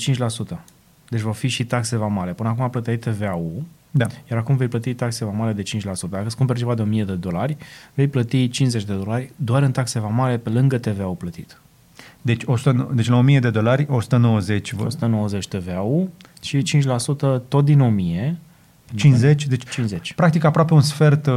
5%. Deci vor fi și taxe vamale. Până acum plăteai TVA-ul, Da. iar acum vei plăti taxe vamale de 5%. Dacă îți cumperi ceva de 1000 de dolari, vei plăti 50 de dolari doar în taxe vamale pe lângă TVA-ul plătit. Deci, 100, deci la 1000 de dolari, 190 vă- 190 TVA-ul și 5% tot din 1000. 50, deci 50. practic aproape un sfert uh,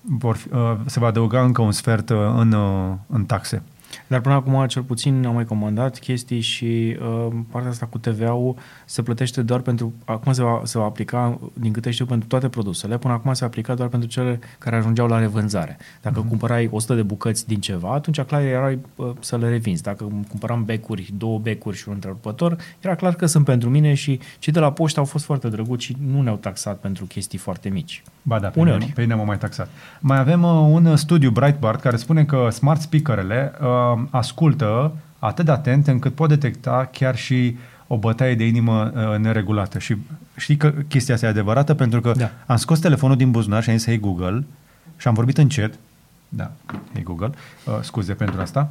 vor fi, uh, se va adăuga încă un sfert uh, în, uh, în taxe. Dar până acum, cel puțin, am mai comandat chestii și uh, partea asta cu TVA-ul se plătește doar pentru... Acum se va, se va aplica, din câte știu, pentru toate produsele. Până acum se aplica doar pentru cele care ajungeau la revânzare. Dacă mm-hmm. cumpărai 100 de bucăți din ceva, atunci clar erai uh, să le revinzi. Dacă cumpăram becuri, două becuri și un întrerupător, era clar că sunt pentru mine și cei de la poștă au fost foarte drăguți și nu ne-au taxat pentru chestii foarte mici. Ba da, pe Uneori. mine, pe mine m-au mai taxat. Mai avem uh, un studiu Breitbart care spune că smart speakerele uh, ascultă atât de atent încât pot detecta chiar și o bătaie de inimă uh, neregulată. Și știi că chestia asta e adevărată pentru că Da. am scos telefonul din buzunar și am zis Hey Google și am vorbit încet. Da, Hey Google, uh, scuze pentru asta.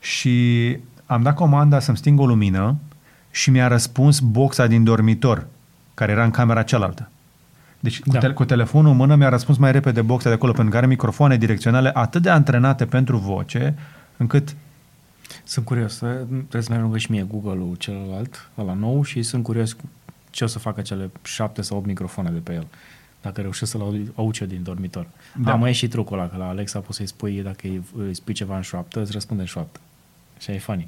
Și am dat comanda să-mi sting o lumină și mi-a răspuns boxa din dormitor, care era în camera cealaltă. Deci cu, Da. te- cu telefonul în mână mi-a răspuns mai repede boxa de acolo, pentru că are microfoane direcționale atât de antrenate pentru voce, încât Sunt curios. Trebuie să mai lungă și mie Google-ul celălalt, la nou, și sunt curios cu ce o să facă cele șapte sau opt microfoane de pe el. Dacă reușesc să-l au- aud eu din dormitor. Da. Da. Am mai e și trucul ăla, că la Alexa poți să-i spui, dacă îi, îi spui ceva în șoaptă, îți răspunde în șoaptă. Și e funny.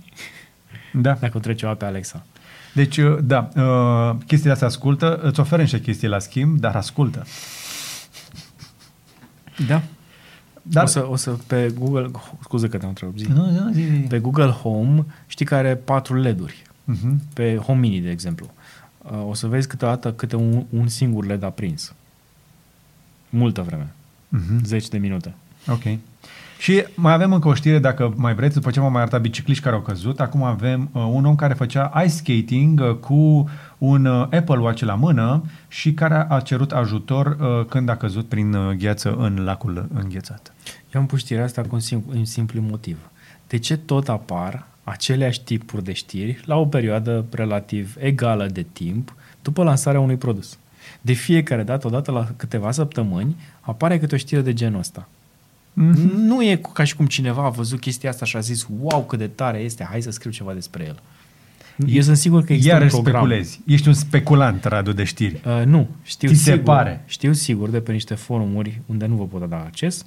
da. Dacă o trece ceva pe Alexa. Deci, uh, da, uh, chestiile astea ascultă, îți oferă niște chestii la schimb, dar ascultă. Da. Dar, Dar... O, să, o să pe Google, scuze că te-am întrerupt, zi. Nu, nu, zi, zi. Pe Google Home știi că are patru LED-uri. Uh-huh. Pe Home Mini, de exemplu. Uh, O să vezi câteodată câte un, un singur LED aprins. Multă vreme. Uh-huh. Zeci de minute. Ok. Și mai avem încă o știre, dacă mai vreți, după ce m-am mai arătat bicicliști care au căzut, acum avem uh, un om care făcea ice skating uh, cu un uh, Apple Watch la mână și care a cerut ajutor uh, când a căzut prin uh, gheață în lacul înghețat. Eu am pus știrea asta cu un simplu, un simplu motiv. De ce tot apar aceleași tipuri de știri la o perioadă relativ egală de timp după lansarea unui produs? De fiecare dată, odată la câteva săptămâni, apare câte o știre de genul ăsta. Mhm. Nu e ca și cum cineva a văzut chestia asta și a zis, wow, cât de tare este, hai să scriu ceva despre el. Eu sunt sigur că există Iarăși un program. speculezi. Ești un speculant, Radu, de știri. Uh, nu, știu Ți se sigur, pare? știu sigur de pe niște forumuri unde nu vă pot da acces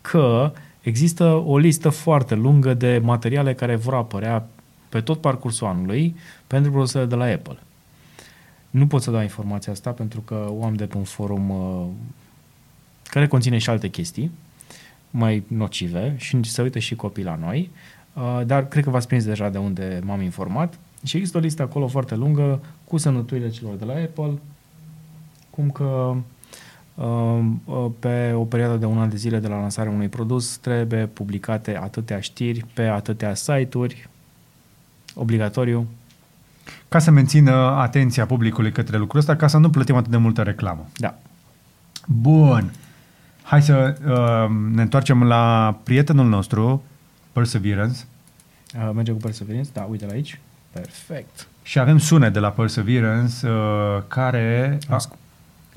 că există o listă foarte lungă de materiale care vor apărea pe tot parcursul anului pentru produsele de la Apple. Nu pot să dau informația asta pentru că o am de pe un forum uh, care conține și alte chestii mai nocive și se uită și copii la noi, uh, dar cred că v-ați prins deja de unde m-am informat și există o listă acolo foarte lungă cu semnăturile celor de la Apple, cum că uh, uh, pe o perioadă de un an de zile de la lansarea unui produs trebuie publicate atâtea știri pe atâtea site-uri, obligatoriu. Ca să mențină atenția publicului către lucrul ăsta, ca să nu plătim atât de multă reclamă. Da. Bun. Hai să uh, ne întoarcem la prietenul nostru, Perseverance, Uh, merge cu Perseverance, da, uite la aici. Perfect. și avem sunet de la Perseverance uh, care... A, Ascult.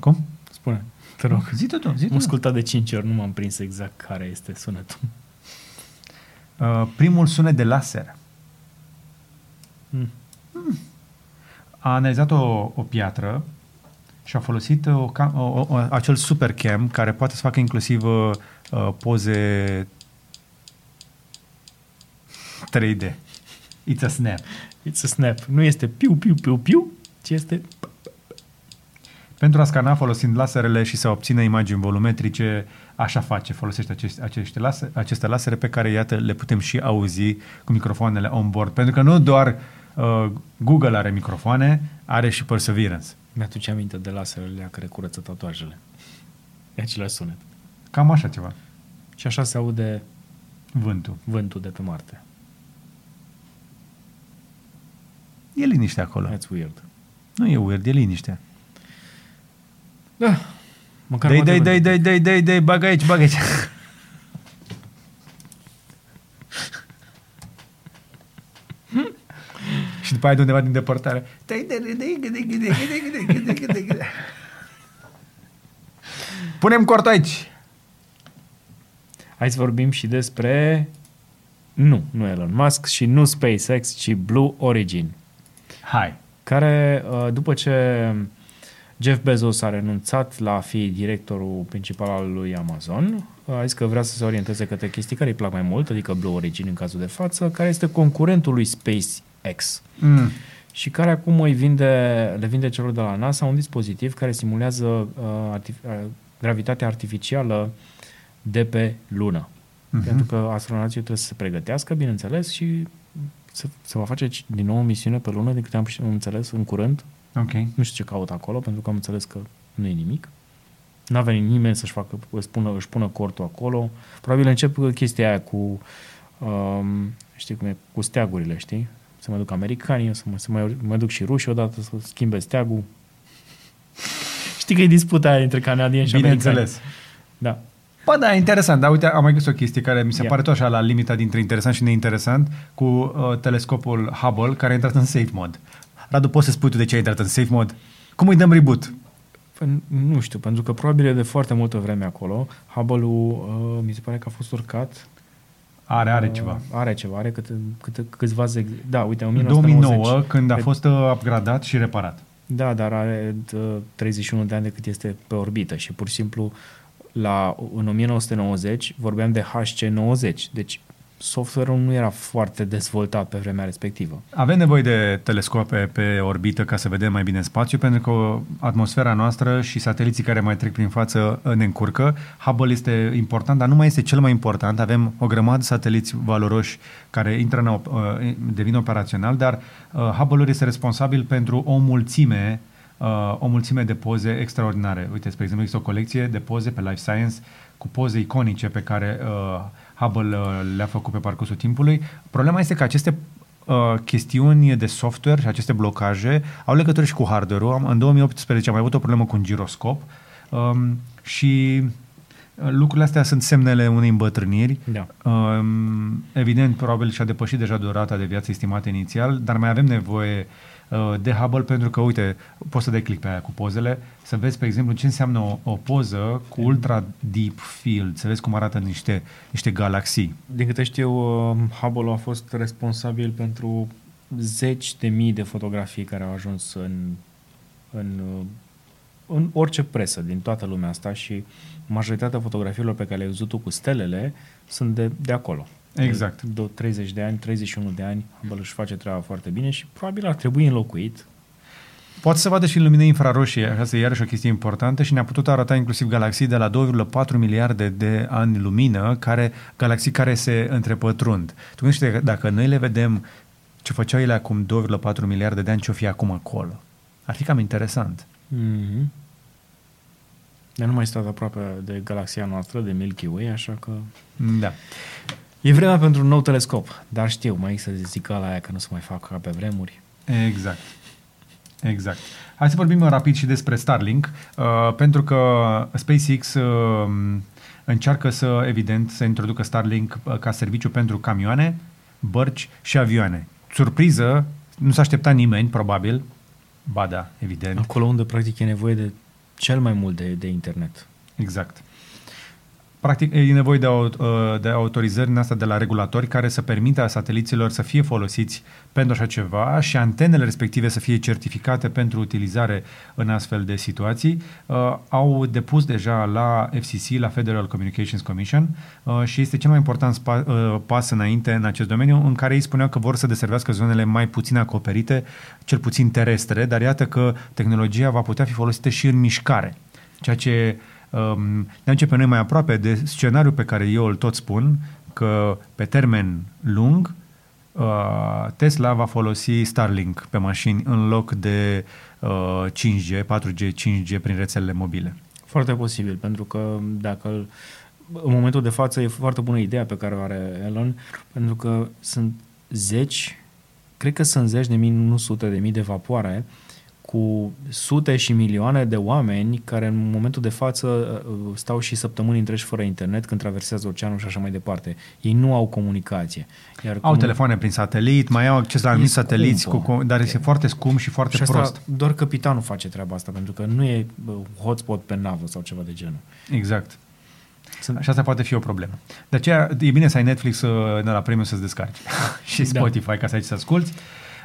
cum? Spune, te rog. Zi tu, tu, zi tu. Am ascultat de 5 ori, nu m-am prins exact care este sunetul. Uh, primul sunet de laser. Mm. A analizat o, o piatră și a folosit o, cam, o, o, acel supercam care poate să facă inclusiv uh, uh, poze 3D. It's a snap. It's a snap. Nu este piu, piu, piu, piu, ci este... Pentru a scana folosind laserele și să obțină imagini volumetrice, așa face, folosește aceste, aceste, laser, aceste lasere pe care, iată, le putem și auzi cu microfoanele on board. Pentru că nu doar uh, Google are microfoane, are și Perseverance. Mi-aduce aminte de laserele care curăță tatuajele. E același sunet. Cam așa ceva. Și așa se aude Vântul. vântul de pe Marte. E liniște acolo. That's weird. Nu e weird, e liniște. Da. Măcar Dai, poate dai, dai, vântul. dai, dai, dai, dai, bagă aici, bagă aici. și după aia de undeva din depărtare. Punem cortul aici. Hai să vorbim și despre... Nu, nu Elon Musk și nu SpaceX, ci Blue Origin. Hai. Care, uh, după ce Jeff Bezos a renunțat la a fi directorul principal al lui Amazon, a zis că vrea să se orienteze către chestii care îi plac mai mult, adică Blue Origin în cazul de față, care este concurentul lui SpaceX. Mm. Și care acum îi vinde, le vinde celor de la NASA un dispozitiv care simulează uh, artif- uh, gravitatea artificială de pe lună. Mhm. Pentru că astronauții trebuie să se pregătească, bineînțeles, și se, se va face din nou o misiune pe lună, de câte am am înțeles, în curând. Ok. Nu știu ce caută acolo, pentru că am înțeles că nu e nimic. N-a venit nimeni să-și facă, își pună, își pună cortul acolo. Probabil încep chestia aia cu, um, știi cum e, cu steagurile, știi? Să mă duc americanii, să mă, să mă, mă duc și rușii odată să schimbe steagul. Știi că e disputa aia între canadieni și americani. Bineînțeles. Da. Bă, da, interesant. Dar uite, am mai găsit o chestie care mi se Ia. pare tot așa la limita dintre interesant și neinteresant cu uh, telescopul Hubble care a intrat în safe mode. Radu, poți să spui tu de ce a intrat în safe mode? Cum îi dăm reboot? Păi, nu știu, pentru că probabil e de foarte multă vreme acolo. Hubble-ul, uh, mi se pare că a fost urcat. Are, are Uh, ceva. Are ceva, are câte, câte, câțiva zeg... Da, uite, În 1990. 2009, când a Pe- fost uh, upgradat și reparat. Da, dar are uh, 31 de ani de cât este pe orbită și pur și simplu la, în 1990 vorbeam de HC90, deci software-ul nu era foarte dezvoltat pe vremea respectivă. Avem nevoie de telescope pe orbită ca să vedem mai bine spațiu, pentru că atmosfera noastră și sateliții care mai trec prin față uh, ne încurcă. Hubble este important, dar nu mai este cel mai important. Avem o grămadă de sateliți valoroși care intră în, op- uh, devin operațional, dar uh, Hubble-ul este responsabil pentru o mulțime uh, o mulțime de poze extraordinare. Uite, spre exemplu, există o colecție de poze pe Life Science cu poze iconice pe care uh, Hubble uh, le-a făcut pe parcursul timpului. Problema este că aceste uh, chestiuni de software și aceste blocaje au legătură și cu hardware-ul. Am, în 2018 am mai avut o problemă cu un giroscop um, și uh, lucrurile astea sunt semnele unei îmbătrâniri. Da. Um, evident, probabil și-a depășit deja durata de viață estimată inițial, dar mai avem nevoie uh, de Hubble pentru că, uite, poți să dai click pe aia cu pozele, să vezi, pe exemplu, ce înseamnă o, o poză cu ultra deep field, să vezi cum arată niște, niște galaxii. Din câte știu, uh, Hubble a fost responsabil pentru zeci de mii de fotografii care au ajuns în, în, uh, în orice presă din toată lumea asta și majoritatea fotografiilor pe care le-ai văzut tu cu stelele sunt de, de acolo. Exact. De 30 de ani, 31 de ani, Hubble își face treaba foarte bine și probabil ar trebui înlocuit. Poate să vadă și în lumine infraroșie, asta e iarăși o chestie importantă și ne-a putut arăta inclusiv galaxii de la 2,4 miliarde de ani lumină, care, galaxii care se întrepătrund. Tu gândește că dacă noi le vedem ce făceau ele acum 2,4 miliarde de ani, ce-o fi acum acolo. Ar fi cam interesant. Mm-hmm. Dar nu mai stat aproape de galaxia noastră, de Milky Way, așa că... Da. E vremea pentru un nou telescop, dar știu, mai există zicala aia că nu se mai fac ca pe vremuri. Exact. Exact. Hai să vorbim rapid și despre Starlink, uh, pentru că SpaceX uh, încearcă să, evident, să introducă Starlink uh, ca serviciu pentru camioane, bărci și avioane. Surpriză, nu s-a așteptat nimeni, probabil. Ba da, evident. Acolo unde practic e nevoie de cel mai mult de, de internet. Exact. Practic, e nevoie de, au- de autorizări în asta de la regulatori care să permită sateliților să fie folosiți pentru așa ceva și antenele respective să fie certificate pentru utilizare în astfel de situații. Uh, au depus deja la FCC, la Federal Communications Commission, uh, și este cel mai important spa, uh, pas înainte în acest domeniu, în care ei spuneau că vor să deservească zonele mai puțin acoperite, cel puțin terestre, dar iată că tehnologia va putea fi folosită și în mișcare. Ceea ce um, ne aduce pe noi mai aproape de scenariul pe care eu îl tot spun, că pe termen lung uh, Tesla va folosi Starlink pe mașini în loc de uh, 5G, 4G, 5G prin rețelele mobile. Foarte posibil, pentru că dacă îl- în momentul de față e foarte bună ideea pe care o are Elon, pentru că sunt zeci, cred că sunt zeci de mii, nu sute de mii de vapoare cu sute și milioane de oameni care în momentul de față uh, stau și săptămâni întregi fără internet când traversează oceanul și așa mai departe. Ei nu au comunicație. Iar au comun... telefoane prin satelit, mai au acces la anumiți sateliți, cu, dar este foarte scump și foarte și asta prost. doar capitanul face treaba asta, pentru că nu e uh, hotspot pe navă sau ceva de genul. Exact. Sunt... Și asta poate fi o problemă. De aceea e bine să ai Netflix uh, la premium să-ți descarci și da. Spotify da. ca să ai să asculti.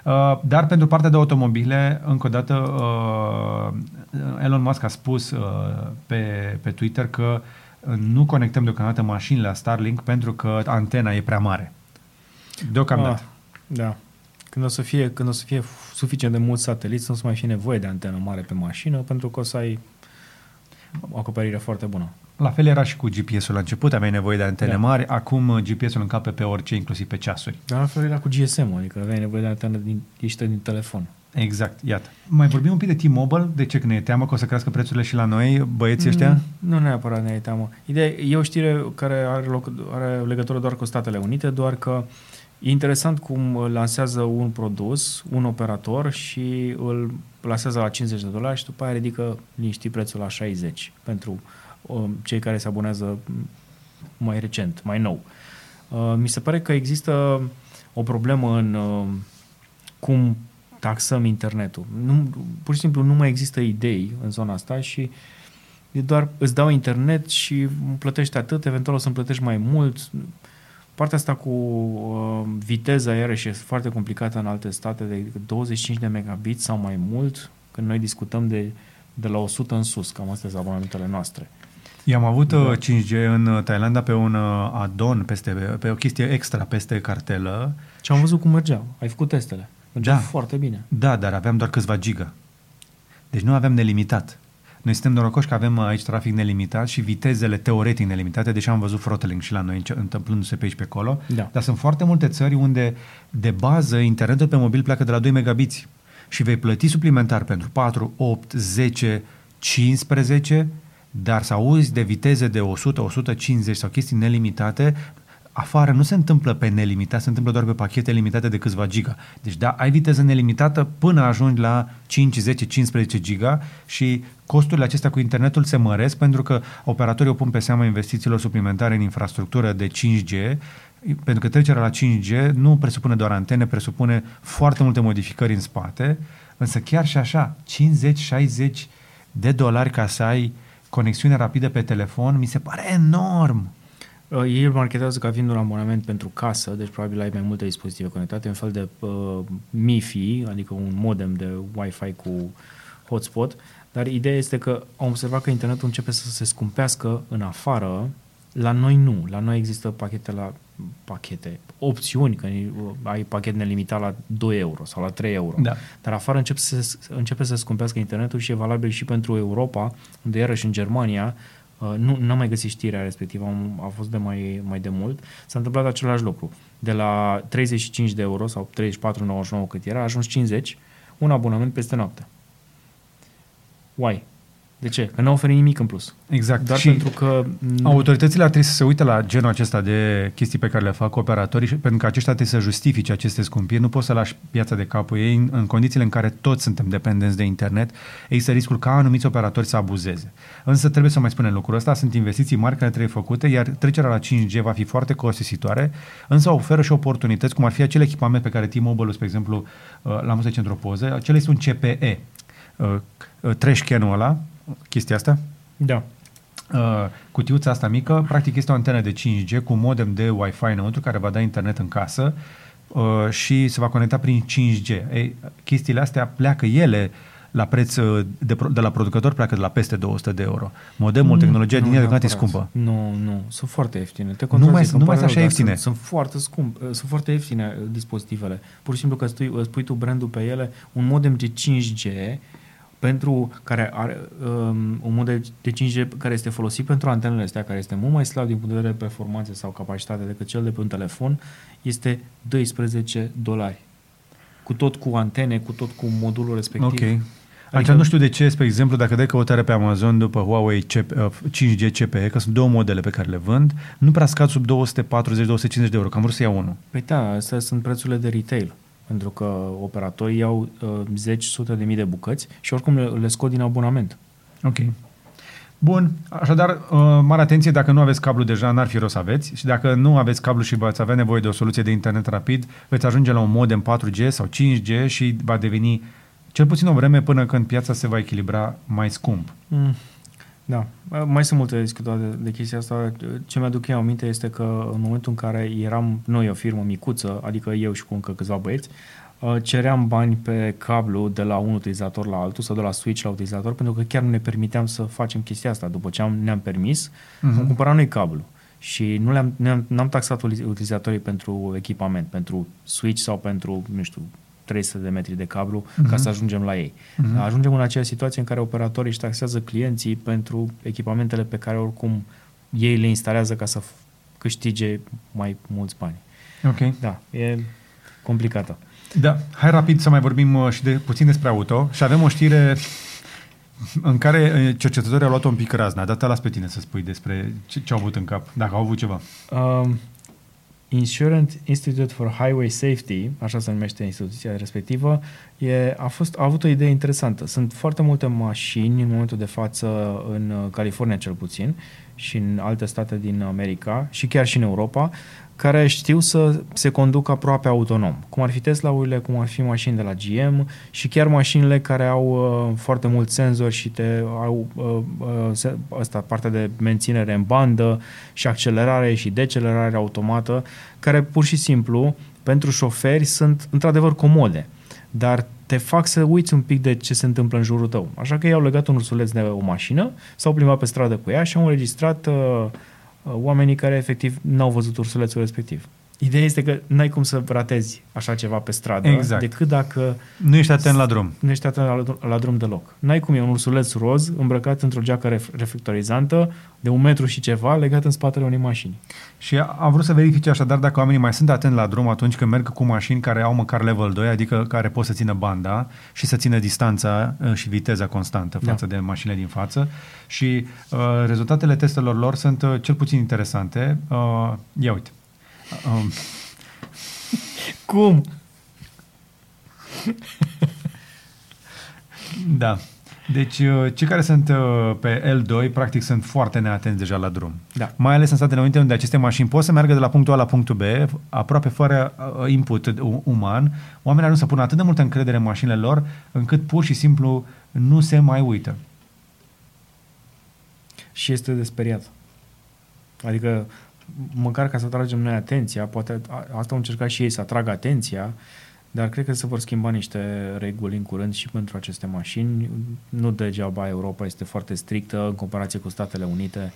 Uh, dar pentru partea de automobile, încă o dată, uh, Elon Musk a spus uh, pe, pe Twitter că nu conectăm deocamdată mașinile la Starlink pentru că antena e prea mare. Deocamdată. Ah, da. Când o, să fie, când o să fie suficient de mulți sateliți, nu o să mai fie nevoie de antenă mare pe mașină, pentru că o să ai o acoperire foarte bună. La fel era și cu GPS-ul la început, aveai nevoie de antene da. mari, acum uh, GPS-ul încape pe orice, inclusiv pe ceasuri. Dar la fel era cu GSM, adică aveai nevoie de antenă din, ieșită din telefon. Exact, iată. Mai vorbim un pic de T-Mobile, de ce că ne e teamă că o să crească prețurile și la noi, băieții ăștia? Mm, nu neapărat ne e teamă. Ideea e o știre care are, loc, are legătură doar cu Statele Unite, doar că e interesant cum lansează un produs, un operator și îl lansează la 50 de dolari și după aia ridică liniștit prețul la 60 pentru Um, cei care se abonează mai recent, mai nou. Uh, mi se pare că există o problemă în uh, cum taxăm internetul. Nu, pur și simplu nu mai există idei în zona asta și e doar îți dau internet și plătești atât, eventual o să-mi plătești mai mult. Partea asta cu uh, viteza iarăși e foarte complicată în alte state, de 25 de megabit sau mai mult, când noi discutăm de, de la 100 în sus, cam astea sunt abonamentele noastre. Eu am avut da. 5G uh, în uh, Thailanda pe un uh, adon, peste, pe o chestie extra peste cartelă. Și am văzut cum mergeau. Ai făcut testele. Mergeau da. foarte bine. Da, dar aveam doar câțiva giga. Deci nu aveam nelimitat. Noi suntem norocoși că avem aici trafic nelimitat și vitezele teoretic nelimitate, deși am văzut throttling și la noi întâmplându-se pe aici pe acolo. Da. Dar sunt foarte multe țări unde de bază internetul pe mobil pleacă de la 2 megabiți și vei plăti suplimentar pentru 4, 8, 10, 15 dar să auzi de viteze de 100, 150 sau chestii nelimitate, afară nu se întâmplă pe nelimitat, se întâmplă doar pe pachete limitate de câțiva giga. Deci da, ai viteză nelimitată până ajungi la 5, 10, 15 giga și costurile acestea cu internetul se măresc pentru că operatorii o pun pe seama investițiilor suplimentare în infrastructură de 5G pentru că trecerea la 5G nu presupune doar antene, presupune foarte multe modificări în spate, însă chiar și așa, 50-60 de dolari ca să ai uh, conexiune rapidă pe telefon, mi se pare enorm. Uh, ei îl marketează ca fiind un abonament pentru casă, deci probabil ai mai multe dispozitive conectate, un fel de uh, MiFi, adică un modem de Wi-Fi cu hotspot, dar ideea este că am observat că internetul începe să se scumpească în afară, la noi nu, la noi există pachete la pachete, opțiuni, că ai pachet nelimitat la 2 euro sau la 3 euro. Da. Dar afară începe să, începe să scumpească internetul și e valabil și pentru Europa, unde iarăși în Germania, uh, nu am mai găsit știrea respectivă, am, a fost de mai, mai de mult, s-a întâmplat același lucru. De la 35 de euro sau 34,99 cât era, a ajuns 50, un abonament peste noapte. Why? De ce? Că nu oferă nimic în plus. Exact. Doar și pentru că... Autoritățile ar trebui să se uite la genul acesta de chestii pe care le fac operatorii, pentru că aceștia trebuie să justifice aceste scumpiri. Nu poți să lași piața de capul ei în, în condițiile în care toți suntem dependenți de internet. Există riscul ca anumiți operatori să abuzeze. Însă trebuie să mai spunem lucrul ăsta. Sunt investiții mari care trebuie făcute, iar trecerea la 5G va fi foarte costisitoare, însă oferă și oportunități, cum ar fi acele echipamente pe care T-Mobile, spre exemplu, uh, l-am văzut într-o poză. Acela este un CPE. Uh, uh, trash can-ul ăla, chestia asta? Da. Uh, cutiuța asta mică, practic este o antenă de 5G cu modem de Wi-Fi înăuntru care va da internet în casă uh, și se va conecta prin 5G. Ei, chestiile astea pleacă ele la preț uh, de, de la producător pleacă de la peste 200 de euro. Modemul, mm, tehnologia din el de e scumpă. Nu, nu, sunt foarte ieftine. Te nu mai, nu mai sunt așa ieftine. Sunt, sunt foarte scump, uh, sunt foarte ieftine uh, dispozitivele. Pur și simplu că spui, spui tu brandul pe ele, un modem de 5G pentru care are um, un model de 5G care este folosit pentru antenele astea, care este mult mai slab din punct de vedere performanțe sau capacitate decât cel de pe un telefon, este 12 dolari. Cu tot cu antene, cu tot cu modulul respectiv. Ok. Adică nu știu de ce, spre exemplu, dacă dai căutare pe Amazon după Huawei 5G uh, CPE, că sunt două modele pe care le vând, nu prea scad sub 240-250 de euro, că am vrut să iau unul. Păi da, astea sunt prețurile de retail. Pentru că operatorii iau uh, zeci, sute de mii de bucăți și oricum le, le scot din abonament. Ok. Bun, așadar, uh, mare atenție, dacă nu aveți cablu deja, n-ar fi rost să aveți și dacă nu aveți cablu și veți avea nevoie de o soluție de internet rapid, veți ajunge la un modem 4G sau 5G și va deveni cel puțin o vreme până când piața se va echilibra mai scump. Mm. Da, mai sunt multe de discutat de, de chestia asta. Ce mi-aduc eu aminte este că în momentul în care eram noi o firmă micuță, adică eu și cu încă câțiva băieți, uh, ceream bani pe cablu de la un utilizator la altul sau de la switch la utilizator pentru că chiar nu ne permiteam să facem chestia asta. După ce am, ne-am permis, uh-huh. am cumpărat noi cablu și nu le-am, ne-am, n-am taxat utilizatorii pentru echipament, pentru switch sau pentru, nu știu, 300 de metri de cablu uh-huh. ca să ajungem la ei. Uh-huh. Ajungem în aceea situație în care operatorii își taxează clienții pentru echipamentele pe care oricum ei le instalează ca să câștige mai mulți bani. Ok. Da, e complicată. Da, hai rapid să mai vorbim uh, și de puțin despre auto și avem o știre în care uh, cercetătorii au luat un pic razna. Dar te las pe tine să spui despre ce, ce au avut în cap, dacă au avut ceva. Um, Insurance Institute for Highway Safety, așa se numește instituția respectivă, e, a, fost, a avut o idee interesantă. Sunt foarte multe mașini în momentul de față în uh, California cel puțin și în alte state din America și chiar și în Europa, care știu să se conducă aproape autonom, cum ar fi Tesla-urile, cum ar fi mașini de la GM și chiar mașinile care au uh, foarte mulți senzori și te au uh, uh, asta, partea de menținere în bandă și accelerare și decelerare automată, care pur și simplu pentru șoferi sunt într-adevăr comode, dar te fac să uiți un pic de ce se întâmplă în jurul tău. Așa că i-au legat un ursuleț de o mașină, s-au plimbat pe stradă cu ea și au înregistrat uh, Uh, oamenii care efectiv n-au văzut ursulețul respectiv. Ideea este că n-ai cum să ratezi așa ceva pe stradă, exact. decât dacă... Nu ești atent la drum. Nu ești atent la, la drum deloc. N-ai cum e un ursuleț roz îmbrăcat într-o geacă ref- reflectorizantă de un metru și ceva legat în spatele unei mașini. Și am vrut să verifice așadar dacă oamenii mai sunt atenți la drum atunci când merg cu mașini care au măcar level 2, adică care pot să țină banda și să țină distanța uh, și viteza constantă da. față da. de mașinile din față. Și uh, rezultatele testelor lor sunt uh, cel puțin interesante. Uh, ia uite. Um, Cum? da. Deci, uh, cei care sunt uh, pe L2, practic, sunt foarte neatenți deja la drum. Da. Mai ales în Statele Unite, unde aceste mașini pot să meargă de la punctul A la punctul B, aproape fără uh, input uman. Oamenii ajung să pună atât de multă încredere în mașinile lor, încât pur și simplu nu se mai uită. Și este de speriat. Adică măcar ca să atragem noi atenția, poate asta au încercat și ei să atragă atenția, dar cred că se vor schimba niște reguli în curând și pentru aceste mașini. Nu degeaba Europa este foarte strictă în comparație cu Statele Unite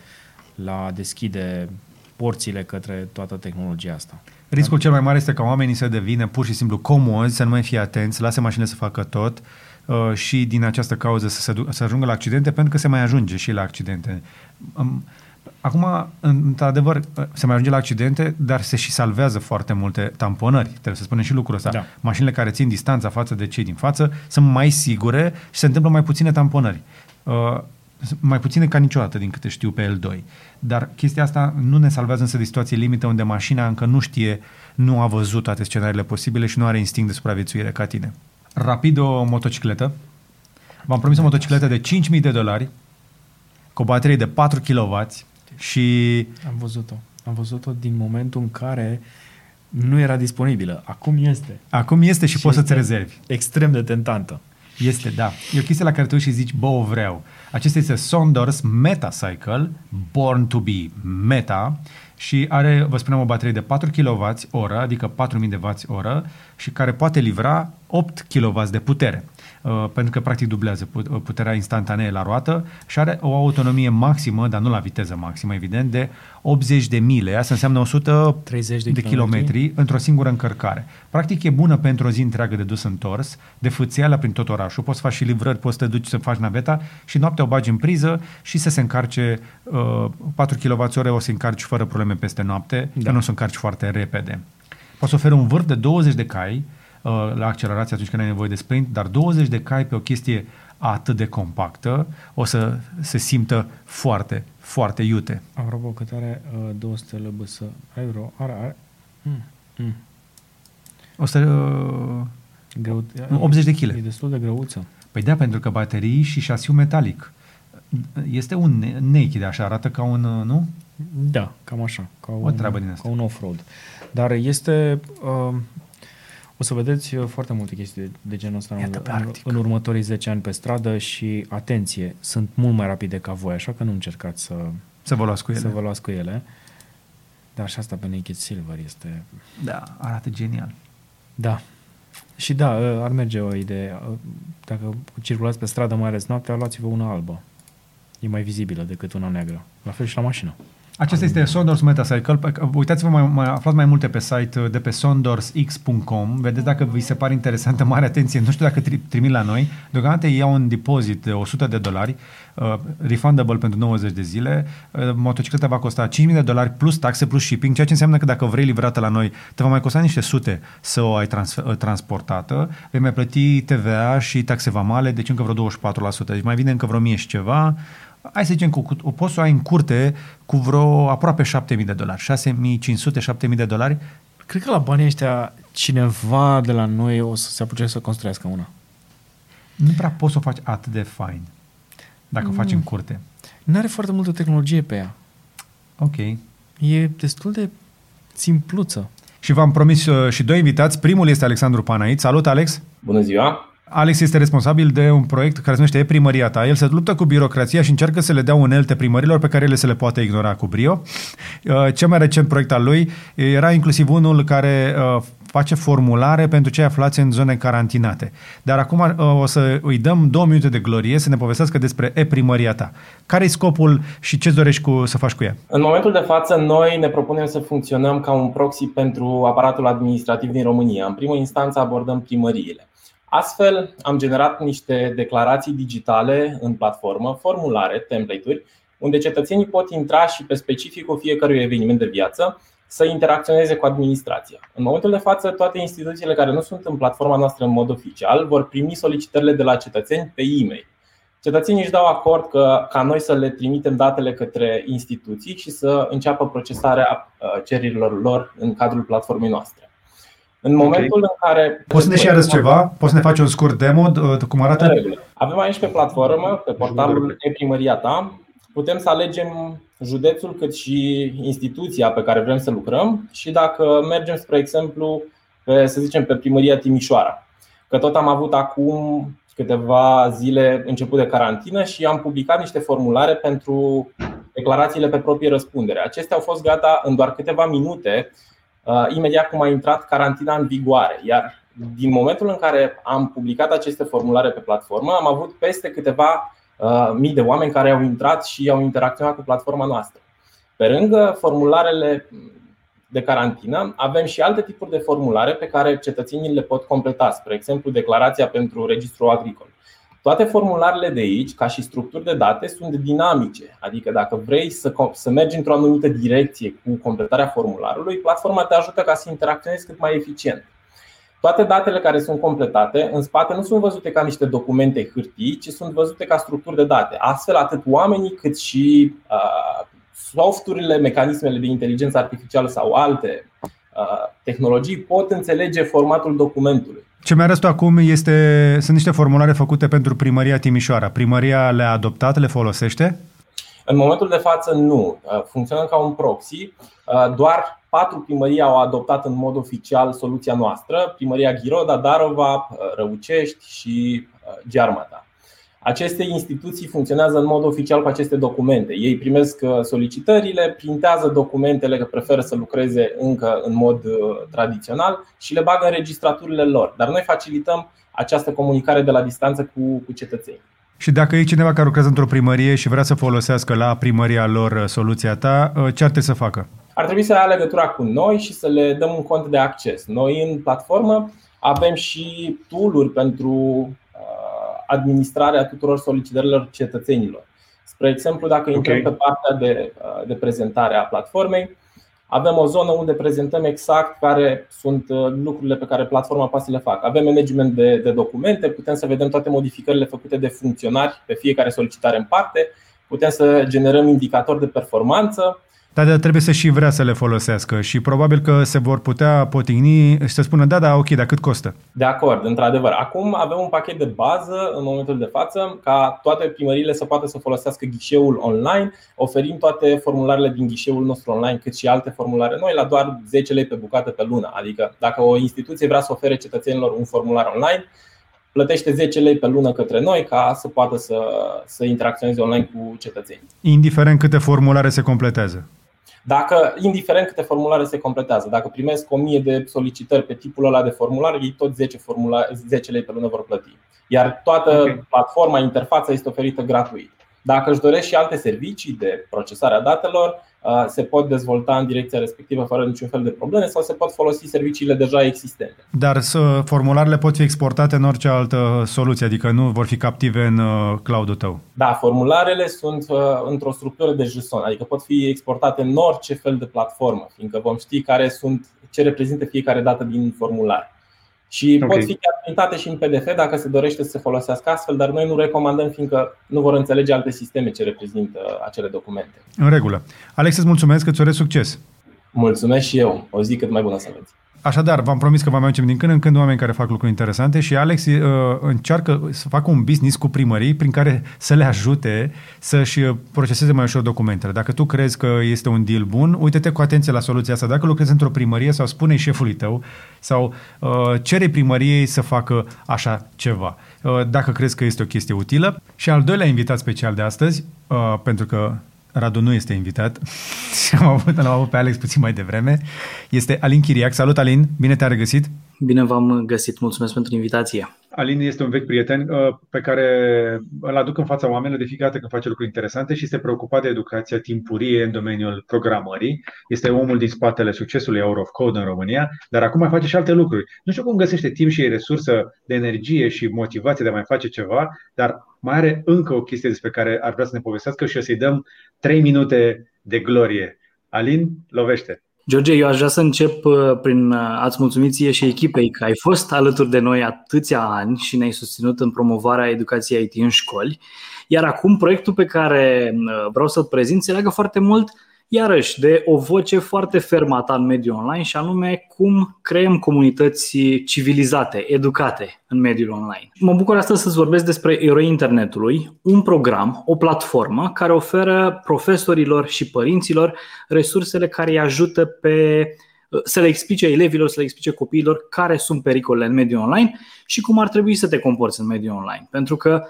la deschide porțile către toată tehnologia asta. Riscul cel mai mare este ca oamenii să devină pur și simplu comozi, să nu mai fie atenți, lase mașinile să facă tot uh, și din această cauză să, se, să ajungă la accidente, pentru că se mai ajunge și la accidente. Um, Acum, într-adevăr, se mai ajunge la accidente, dar se și salvează foarte multe tamponări. Trebuie să spunem și lucrul ăsta. Da. Mașinile care țin distanța față de cei din față sunt mai sigure și se întâmplă mai puține tamponări. Uh, mai puține ca niciodată, din câte știu, pe L2. Dar chestia asta nu ne salvează însă de situații limite unde mașina încă nu știe, nu a văzut toate scenariile posibile și nu are instinct de supraviețuire ca tine. Rapid o motocicletă. V-am promis o motocicletă de 5.000 de dolari cu o baterie de 4 kW și... Am văzut-o. Am văzut-o din momentul în care nu era disponibilă. Acum este. Acum este și, și poți să-ți rezervi. Extrem de tentantă. Este, da. E o chestie la care tu și zici, bă, o vreau. Acesta este Sondors Metacycle, Born to be Meta, și are, vă spunem, o baterie de 4 kWh oră, adică 4000 de W oră, și care poate livra 8 kW de putere. Uh, pentru că practic dublează uh, puterea instantanee la roată și are o autonomie maximă, dar nu la viteză maximă, evident, de 80 de mile. Asta înseamnă 130 de, de kilometri într-o singură încărcare. Practic e bună pentru o zi întreagă de dus întors, de fâțială prin tot orașul. Poți să faci și livrări, poți să te duci să faci naveta și noaptea o bagi în priză și să se încarce uh, 4 kWh o să încarci fără probleme peste noapte, da. că nu o să încarci foarte repede. Poți să oferi un vârf de 20 de cai, Uh, la accelerație atunci când ai nevoie de sprint, dar 20 de cai pe o chestie atât de compactă o să se simtă foarte, foarte iute. Apropo, cât are uh, 200 lbs? Ai vreo? Are, are? Mm. Mm. 100, uh, Greu, nu, 80 de kg. E destul de greuță. Păi da, pentru că baterii și șasiu metalic. Este un ne- naked, așa arată ca un, uh, nu? Da, cam așa. Ca O un, treabă din asta. Ca un off-road. Dar este... Uh, o să vedeți uh, foarte multe chestii de, de genul ăsta Iată în, pe în, Arctic. în următorii 10 ani pe stradă și, atenție, sunt mult mai rapide ca voi, așa că nu încercați să, Să vă luați cu ele. să vă luați cu ele. Dar și asta pe Naked Silver este... Da, arată genial. Da. Și da, uh, ar merge o idee. Uh, Dacă circulați pe stradă, mai ales noaptea, luați-vă una albă. E mai vizibilă decât una neagră. La fel și la mașină. Acesta este Sondors Metacycle. Pe- Uitați-vă, mai, mai aflați mai multe pe site uh, de pe sondorsx.com. Vedeți dacă vi se pare interesantă, mare atenție. Nu știu dacă tri, trimit la noi. Deocamdată iau un depozit de 100 de dolari, uh, refundable pentru 90 de zile. Uh, motocicleta va costa 5.000 de dolari plus taxe plus shipping, ceea ce înseamnă că dacă vrei livrată la noi, te va mai costa niște sute să o ai transfer, uh, transportată. Vei mai plăti TVA și taxe vamale, deci încă vreo 24%. Deci mai vine încă vreo 1000 și ceva hai să zicem că o poți să o ai în curte cu vreo aproape 7000 de dolari, 6500-7000 de dolari. Cred că la banii ăștia cineva de la noi o să se apuce să construiască una. Nu prea poți să o faci atât de fain dacă o faci în curte. Nu are foarte multă tehnologie pe ea. Ok. E destul de simpluță. Și v-am promis uh, și doi invitați. Primul este Alexandru Panait. Salut, Alex! Bună ziua! Alex este responsabil de un proiect care se numește E-primăria ta. El se luptă cu birocrația și încearcă să le dea unelte primărilor pe care ele se le poate ignora cu brio. Uh, Cel mai recent proiect al lui era inclusiv unul care uh, face formulare pentru cei aflați în zone carantinate. Dar acum uh, o să îi dăm două minute de glorie să ne povestească despre e-primăria ta. Care e scopul și ce dorești cu, să faci cu ea? În momentul de față, noi ne propunem să funcționăm ca un proxy pentru aparatul administrativ din România. În primă instanță abordăm primăriile. Astfel, am generat niște declarații digitale în platformă, formulare, template-uri, unde cetățenii pot intra și pe specificul fiecărui eveniment de viață să interacționeze cu administrația. În momentul de față, toate instituțiile care nu sunt în platforma noastră în mod oficial vor primi solicitările de la cetățeni pe e-mail. Cetățenii își dau acord că, ca noi să le trimitem datele către instituții și să înceapă procesarea cererilor lor în cadrul platformei noastre. În momentul okay. în care. Poți să ne și arăți ceva? Poți să ne faci un scurt demo? Cum arată? Avem aici pe platformă, pe portalul e-primăria ta, putem să alegem județul cât și instituția pe care vrem să lucrăm și dacă mergem, spre exemplu, pe, să zicem, pe primăria Timișoara. Că tot am avut acum câteva zile început de carantină și am publicat niște formulare pentru declarațiile pe proprie răspundere. Acestea au fost gata în doar câteva minute, imediat cum a intrat carantina în vigoare. Iar din momentul în care am publicat aceste formulare pe platformă, am avut peste câteva mii de oameni care au intrat și au interacționat cu platforma noastră. Pe lângă formularele de carantină, avem și alte tipuri de formulare pe care cetățenii le pot completa, spre exemplu declarația pentru registrul agricol. Toate formularele de aici, ca și structuri de date, sunt dinamice, adică dacă vrei să, să mergi într-o anumită direcție cu completarea formularului, platforma te ajută ca să interacționezi cât mai eficient. Toate datele care sunt completate în spate nu sunt văzute ca niște documente hârtii, ci sunt văzute ca structuri de date. Astfel, atât oamenii cât și uh, softurile, mecanismele de inteligență artificială sau alte uh, tehnologii pot înțelege formatul documentului. Ce mi-arăți tu acum este, sunt niște formulare făcute pentru primăria Timișoara. Primăria le-a adoptat, le folosește? În momentul de față nu. Funcționăm ca un proxy. Doar patru primării au adoptat în mod oficial soluția noastră. Primăria Ghiroda, Darova, Răucești și Giarmata. Aceste instituții funcționează în mod oficial cu aceste documente. Ei primesc solicitările, printează documentele că preferă să lucreze încă în mod tradițional și le bagă în registraturile lor. Dar noi facilităm această comunicare de la distanță cu, cu cetățenii. Și dacă e cineva care lucrează într-o primărie și vrea să folosească la primăria lor soluția ta, ce ar trebui să facă? Ar trebui să ia legătura cu noi și să le dăm un cont de acces. Noi în platformă avem și tool-uri pentru administrarea tuturor solicitărilor cetățenilor. Spre exemplu, dacă intrăm okay. pe partea de, de prezentare a platformei, avem o zonă unde prezentăm exact care sunt lucrurile pe care platforma poate să le facă. Avem management de, de documente, putem să vedem toate modificările făcute de funcționari pe fiecare solicitare în parte, putem să generăm indicatori de performanță Da, dar trebuie să și vrea să le folosească și probabil că se vor putea potigni și să spună da, da, ok, dar cât costă? De acord, într-adevăr. Acum avem un pachet de bază în momentul de față ca toate primăriile să poată să folosească ghișeul online. Oferim toate formularele din ghișeul nostru online, cât și alte formulare noi, la doar 10 lei pe bucată pe lună. Adică dacă o instituție vrea să ofere cetățenilor un formular online, plătește 10 lei pe lună către noi ca să poată să, să interacționeze online cu cetățenii. Indiferent câte formulare se completează. Dacă, indiferent câte formulare se completează, dacă primesc 1000 de solicitări pe tipul ăla de formular, ei tot 10, formulare, 10 lei pe lună vor plăti. Iar toată okay. platforma, interfața este oferită gratuit. Dacă își doresc și alte servicii de procesare a datelor, se pot dezvolta în direcția respectivă fără niciun fel de probleme sau se pot folosi serviciile deja existente. Dar formularele pot fi exportate în orice altă soluție, adică nu vor fi captive în cloud-ul tău. Da, formularele sunt într-o structură de JSON, adică pot fi exportate în orice fel de platformă, fiindcă vom ști care sunt ce reprezintă fiecare dată din formular. Și okay. pot fi chiar printate și în PDF dacă se dorește să se folosească astfel, dar noi nu recomandăm fiindcă nu vor înțelege alte sisteme ce reprezintă acele documente. În regulă. Alex, îți mulțumesc, îți urez succes! Mulțumesc și eu. O zi cât mai bună să aveți. Așadar, v-am promis că vă mai din când în când oameni care fac lucruri interesante și Alex uh, încearcă să facă un business cu primării prin care să le ajute să-și proceseze mai ușor documentele. Dacă tu crezi că este un deal bun, uite-te cu atenție la soluția asta. Dacă lucrezi într-o primărie sau spune șefului tău sau uh, cere primăriei să facă așa ceva. Uh, dacă crezi că este o chestie utilă. Și al doilea invitat special de astăzi, uh, pentru că Radu nu este invitat și am avut, l-am avut pe Alex puțin mai devreme. Este Alin Chiriac. Salut, Alin! Bine te-a regăsit! Bine v-am găsit! Mulțumesc pentru invitație! Alin este un vechi prieten uh, pe care îl aduc în fața oamenilor de fiecare dată când face lucruri interesante și este preocupat de educația timpurie în domeniul programării. Este omul din spatele succesului Hour of Code în România, dar acum mai face și alte lucruri. Nu știu cum găsește timp și resursă de energie și motivație de a mai face ceva, dar mai are încă o chestie despre care ar vrea să ne povestească și o să-i dăm 3 minute de glorie. Alin, lovește! George, eu aș vrea să încep uh, prin uh, a-ți mulțumi ție și echipei că ai fost alături de noi atâția ani și ne-ai susținut în promovarea educației IT în școli. Iar acum proiectul pe care uh, vreau să-l prezint se leagă foarte mult iarăși de o voce foarte fermă a ta în mediul online și anume cum creăm comunități civilizate, educate în mediul online. Mă bucur astăzi să-ți vorbesc despre Eroi Internetului, un program, o platformă care oferă profesorilor și părinților resursele care îi ajută pe să le explice elevilor, să le explice copiilor care sunt pericolele în mediul online și cum ar trebui să te comporți în mediul online. Pentru că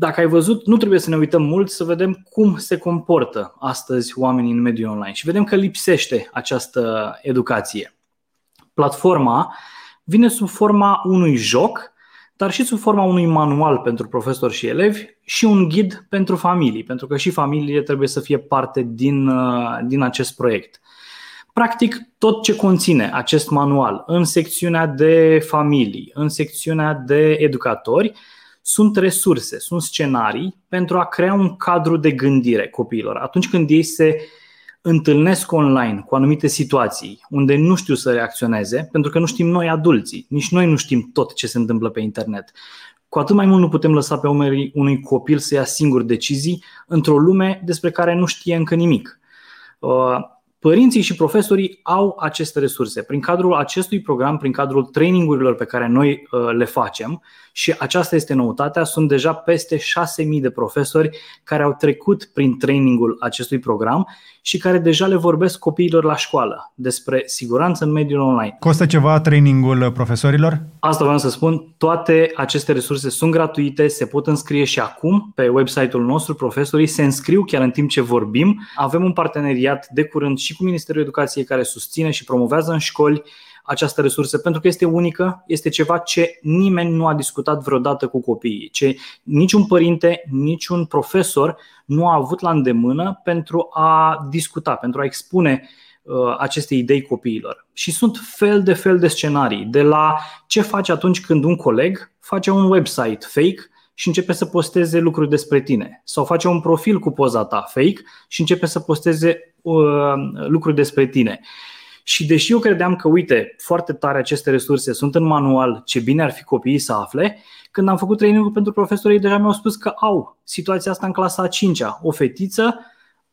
dacă ai văzut, nu trebuie să ne uităm mult să vedem cum se comportă astăzi oamenii în mediul online și vedem că lipsește această educație. Platforma vine sub forma unui joc, dar și sub forma unui manual pentru profesori și elevi și un ghid pentru familii, pentru că și familiile trebuie să fie parte din, uh, din acest proiect. Practic, tot ce conține acest manual în secțiunea de familii, în secțiunea de educatori, sunt resurse, sunt scenarii pentru a crea un cadru de gândire copiilor. Atunci când ei se întâlnesc online cu anumite situații unde nu știu să reacționeze, pentru că nu știm noi adulții, nici noi nu știm tot ce se întâmplă pe internet. Cu atât mai mult nu putem lăsa pe umerii unui copil să ia singur decizii într-o lume despre care nu știe încă nimic. Uh, Părinții și profesorii au aceste resurse. Prin cadrul acestui program, prin cadrul trainingurilor pe care noi uh, le facem, și aceasta este noutatea, sunt deja peste 6.000 de profesori care au trecut prin trainingul acestui program și care deja le vorbesc copiilor la școală despre siguranță în mediul online. Costă ceva trainingul profesorilor? Asta vreau să spun. Toate aceste resurse sunt gratuite, se pot înscrie și acum pe website-ul nostru. Profesorii se înscriu chiar în timp ce vorbim. Avem un parteneriat de curând și cu Ministerul Educației care susține și promovează în școli această resursă pentru că este unică, este ceva ce nimeni nu a discutat vreodată cu copiii, ce niciun părinte, niciun profesor nu a avut la îndemână pentru a discuta, pentru a expune uh, aceste idei copiilor. Și sunt fel de fel de scenarii, de la ce faci atunci când un coleg face un website fake și începe să posteze lucruri despre tine. Sau face un profil cu poza ta fake și începe să posteze uh, lucruri despre tine. Și deși eu credeam că, uite, foarte tare aceste resurse sunt în manual, ce bine ar fi copiii să afle, când am făcut training pentru profesori, ei deja mi-au spus că au situația asta în clasa a 5-a. O fetiță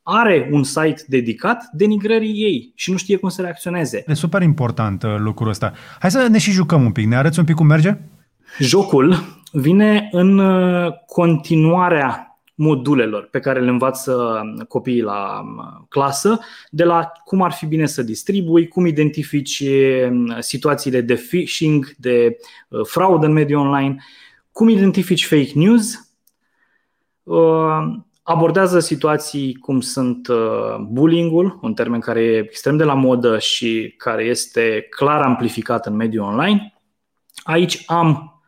are un site dedicat denigrării ei și nu știe cum să reacționeze. E super important uh, lucrul ăsta. Hai să ne și jucăm un pic. Ne arăți un pic cum merge? Jocul vine în uh, continuarea modulelor pe care le învață copiii la uh, clasă, de la cum ar fi bine să distribui, cum identifici situațiile de phishing, de fraudă în mediul online, cum identifici fake news, abordează situații cum sunt uh, bullying-ul, un termen care e extrem de la modă și care este clar amplificat în mediul online. Aici am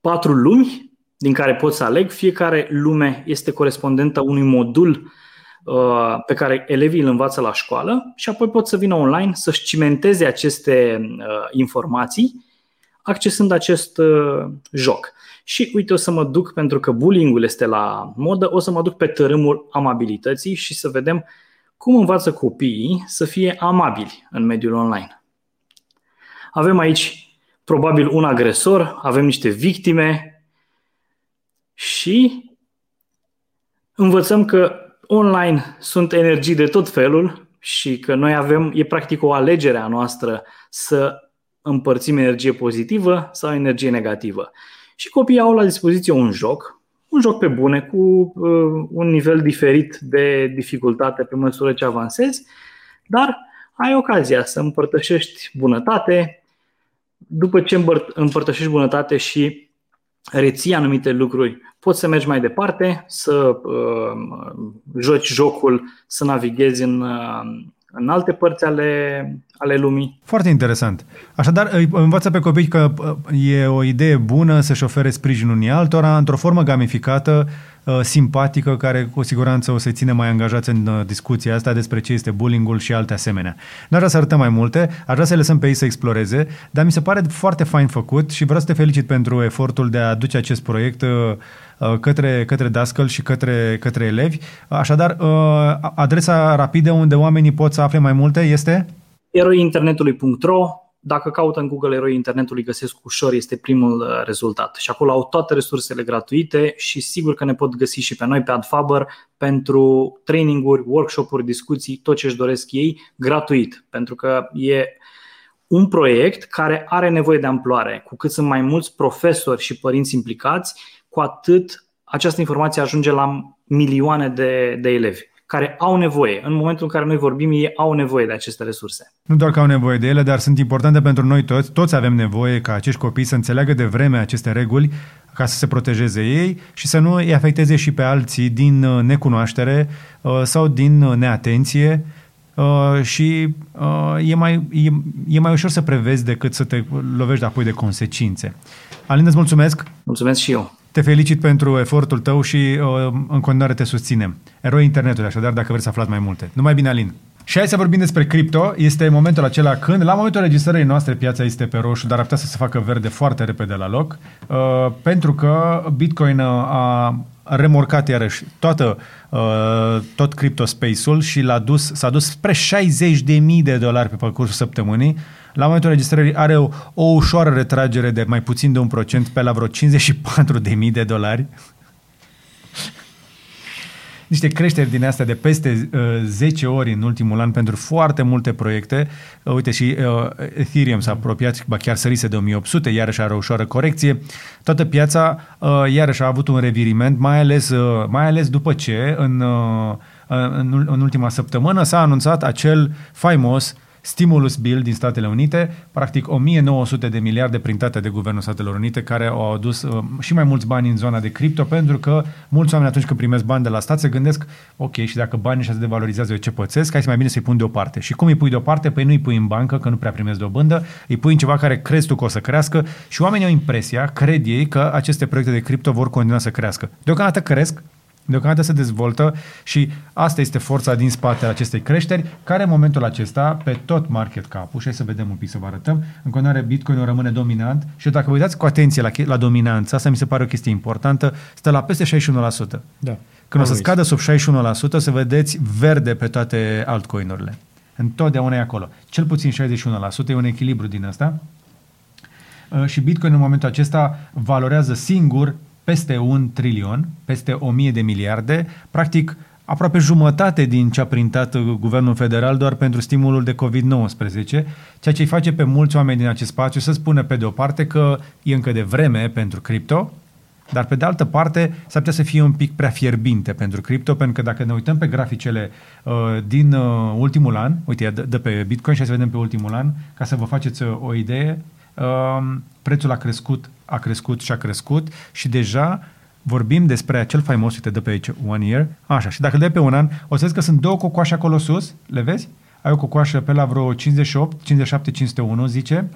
patru lumi din care pot să aleg. Fiecare lume este corespondentă unui modul uh, pe care elevii îl învață la școală și apoi pot să vină online să-și cimenteze aceste uh, informații accesând acest joc. Și uite, o să mă duc, pentru că bullying-ul este la modă, o să mă duc pe tărâmul amabilității și să vedem cum învață copiii să fie amabili în mediul online. Avem aici probabil un agresor, avem niște victime și învățăm că online sunt energii de tot felul și că noi avem, e practic o alegere a noastră să împărțim energie pozitivă sau energie negativă. Și copiii au la dispoziție un joc, un joc pe bune, cu uh, un nivel diferit de dificultate pe măsură ce avansezi, dar ai ocazia să împărtășești bunătate. După ce împărtășești bunătate și reții anumite lucruri, poți să mergi mai departe, să uh, joci jocul, să navighezi în, uh, în alte părți ale, ale lumii. Foarte interesant. Așadar, îi învață pe copii că e o idee bună să-și ofere sprijinul unii altora într-o formă gamificată, uh, simpatică, care cu siguranță o să-i ține mai angajați în uh, discuția asta despre ce este bullying-ul și alte asemenea. N-aș vrea să arătăm mai multe, aș vrea să lăsăm pe ei să exploreze, dar mi se pare foarte fain făcut și vreau să te felicit pentru efortul de a aduce acest proiect uh, Uh, către, către dascăl și către, către elevi. Așadar, uh, adresa rapidă unde oamenii pot să afle mai multe este? eroiinternetului.ro dacă caută în Google Eroi Internetului, găsesc ușor, este primul uh, rezultat. Și acolo au toate resursele gratuite și sigur că ne pot găsi și pe noi pe AdFaber pentru traininguri, workshop-uri, discuții, tot ce își doresc ei, gratuit. Pentru că e un proiect care are nevoie de amploare. Cu cât sunt mai mulți profesori și părinți implicați, cu atât această informație ajunge la milioane de, de elevi care au nevoie. În momentul în care noi vorbim, ei au nevoie de aceste resurse. Nu doar că au nevoie de ele, dar sunt importante pentru noi toți. Toți avem nevoie ca acești copii să înțeleagă de vreme aceste reguli ca să se protejeze ei și să nu îi afecteze și pe alții din uh, necunoaștere uh, sau din uh, neatenție și e mai, e, e mai ușor să prevezi decât să te lovești apoi de consecințe. Alin, îți mulțumesc! Mulțumesc și eu! Te felicit pentru efortul tău și uh, în continuare te susținem. Eroi internetului, așadar, dacă vreți să aflați mai multe. Numai bine, Alin! Și hai să vorbim despre cripto. Este momentul acela când, la momentul registrării noastre, piața este pe roșu, dar ar putea să se facă verde foarte repede la loc, uh, pentru că Bitcoin a remorcat iarăși toată, uh, tot crypto space-ul și l-a dus, s-a dus spre 60.000 de dolari pe parcursul săptămânii. La momentul registrării are o, o ușoară retragere de mai puțin de un procent pe la vreo 54.000 de dolari niște creșteri din astea de peste uh, 10 ori în ultimul an pentru foarte multe proiecte. Uh, uite și uh, Ethereum s-a apropiat, ba chiar sărise de 1800, iarăși are o ușoară corecție. Toată piața uh, iarăși a avut un reviriment, mai ales, uh, mai ales după ce în, uh, în, în ultima săptămână s-a anunțat acel faimos stimulus bill din Statele Unite, practic 1900 de miliarde printate de Guvernul Statelor Unite, care au adus uh, și mai mulți bani în zona de cripto, pentru că mulți oameni atunci când primesc bani de la stat se gândesc, ok, și dacă banii ăștia se devalorizează, eu ce pățesc, hai să mai bine să-i pun deoparte. Și cum îi pui deoparte? Păi nu îi pui în bancă, că nu prea primesc dobândă, îi pui în ceva care crezi tu că o să crească și oamenii au impresia, cred ei, că aceste proiecte de cripto vor continua să crească. Deocamdată cresc, Deocamdată se dezvoltă și asta este forța din spatele acestei creșteri, care în momentul acesta, pe tot market cap-ul, și hai să vedem un pic să vă arătăm, în continuare Bitcoin rămâne dominant și dacă vă uitați cu atenție la, la dominanță, asta mi se pare o chestie importantă, stă la peste 61%. Da. Când o să scadă sub 61%, să vedeți verde pe toate altcoinurile. Întotdeauna e acolo. Cel puțin 61%, e un echilibru din asta. Uh, și Bitcoin în momentul acesta valorează singur peste un trilion, peste o mie de miliarde, practic aproape jumătate din ce a printat uh, guvernul federal doar pentru stimulul de COVID-19, ceea ce îi face pe mulți oameni din acest spațiu să spună pe de o parte că e încă de vreme pentru cripto, dar pe de altă parte s-ar putea să fie un pic prea fierbinte pentru cripto, pentru că dacă ne uităm pe graficele uh, din uh, ultimul an, uite, de, de pe Bitcoin și să vedem pe ultimul an, ca să vă faceți uh, o idee, uh, prețul a crescut, a crescut și a crescut și deja vorbim despre acel faimos, uite, de pe aici, one year, așa, și dacă de pe un an, o să vezi că sunt două cocoașe acolo sus, le vezi? Ai o cocoașă pe la vreo 58, 57, 501, zice,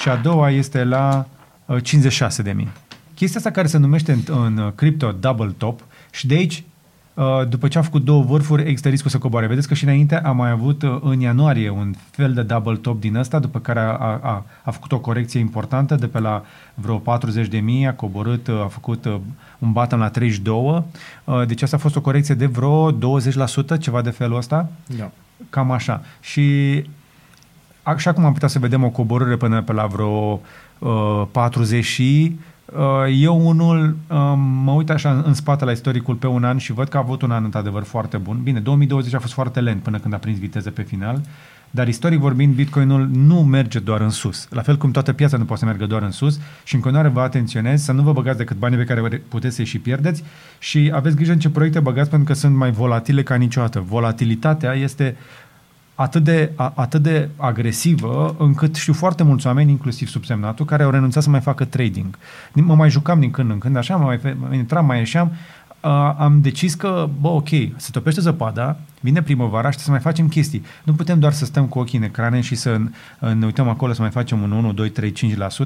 și a doua este la uh, 56 de mii. Chestia asta care se numește în, în cripto double top și de aici Uh, după ce am făcut două vârfuri, există riscul să coboare. Vedeți că și înainte am mai avut uh, în ianuarie un fel de double top din ăsta, după care a, a, a făcut o corecție importantă de pe la vreo 40 de mii, a coborât, uh, a făcut un bottom la 32. Deci asta a fost o corecție de vreo 20%, ceva de felul ăsta. Da. Cam așa. Și așa cum am putea să vedem o coborâre până pe la vreo uh, 40 și Uh, eu unul um, mă uit așa în spate la istoricul pe un an și văd că a avut un an într-adevăr foarte bun. Bine, 2020 a fost foarte lent până când a prins viteză pe final, dar istoric vorbind, Bitcoinul nu merge doar în sus. La fel cum toată piața nu poate să meargă doar în sus și în continuare vă atenționez să nu vă băgați decât banii pe care puteți să-i și pierdeți și aveți grijă în ce proiecte băgați pentru că sunt mai volatile ca niciodată. Volatilitatea este atât de, a, atât de agresivă încât știu foarte mulți oameni, inclusiv subsemnatul, care au renunțat să mai facă trading. Mă mai jucam din când în când, așa, mai, mai intram, mai ieșeam, uh, am decis că, bă, ok, se topește zăpada, vine primăvara și să mai facem chestii. Nu putem doar să stăm cu ochii în ecrane și să ne uităm acolo să mai facem un 1, 2, 3, 5%.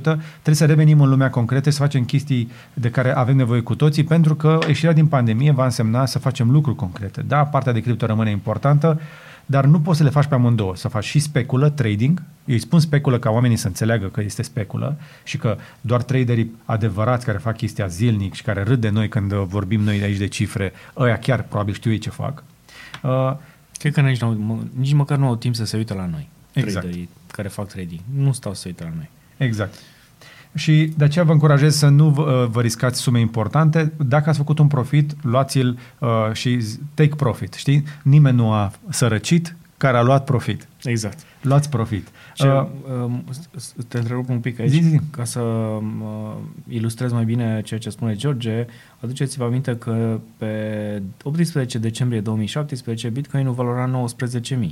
Trebuie să revenim în lumea concretă, să facem chestii de care avem nevoie cu toții, pentru că ieșirea din pandemie va însemna să facem lucruri concrete. Da, partea de cripto rămâne importantă, dar nu poți să le faci pe amândouă, să faci și speculă, trading, eu îi spun speculă ca oamenii să înțeleagă că este speculă și că doar traderii adevărați care fac chestia zilnic și care râd de noi când vorbim noi de aici de cifre, ăia chiar probabil știu ei ce fac. Uh, Cred că nici, nu, nici măcar nu au timp să se uite la noi, exact. traderii care fac trading. Nu stau să uite la noi. Exact. Și de aceea vă încurajez să nu vă, vă riscați sume importante. Dacă ați făcut un profit, luați-l uh, și take profit. Știi? Nimeni nu a sărăcit care a luat profit. Exact. Luați profit. Ce, uh, te întrerup un pic aici, zi, zi. ca să uh, ilustrez mai bine ceea ce spune George. Aduceți-vă aminte că pe 18 decembrie 2017 Bitcoin valora 19.000.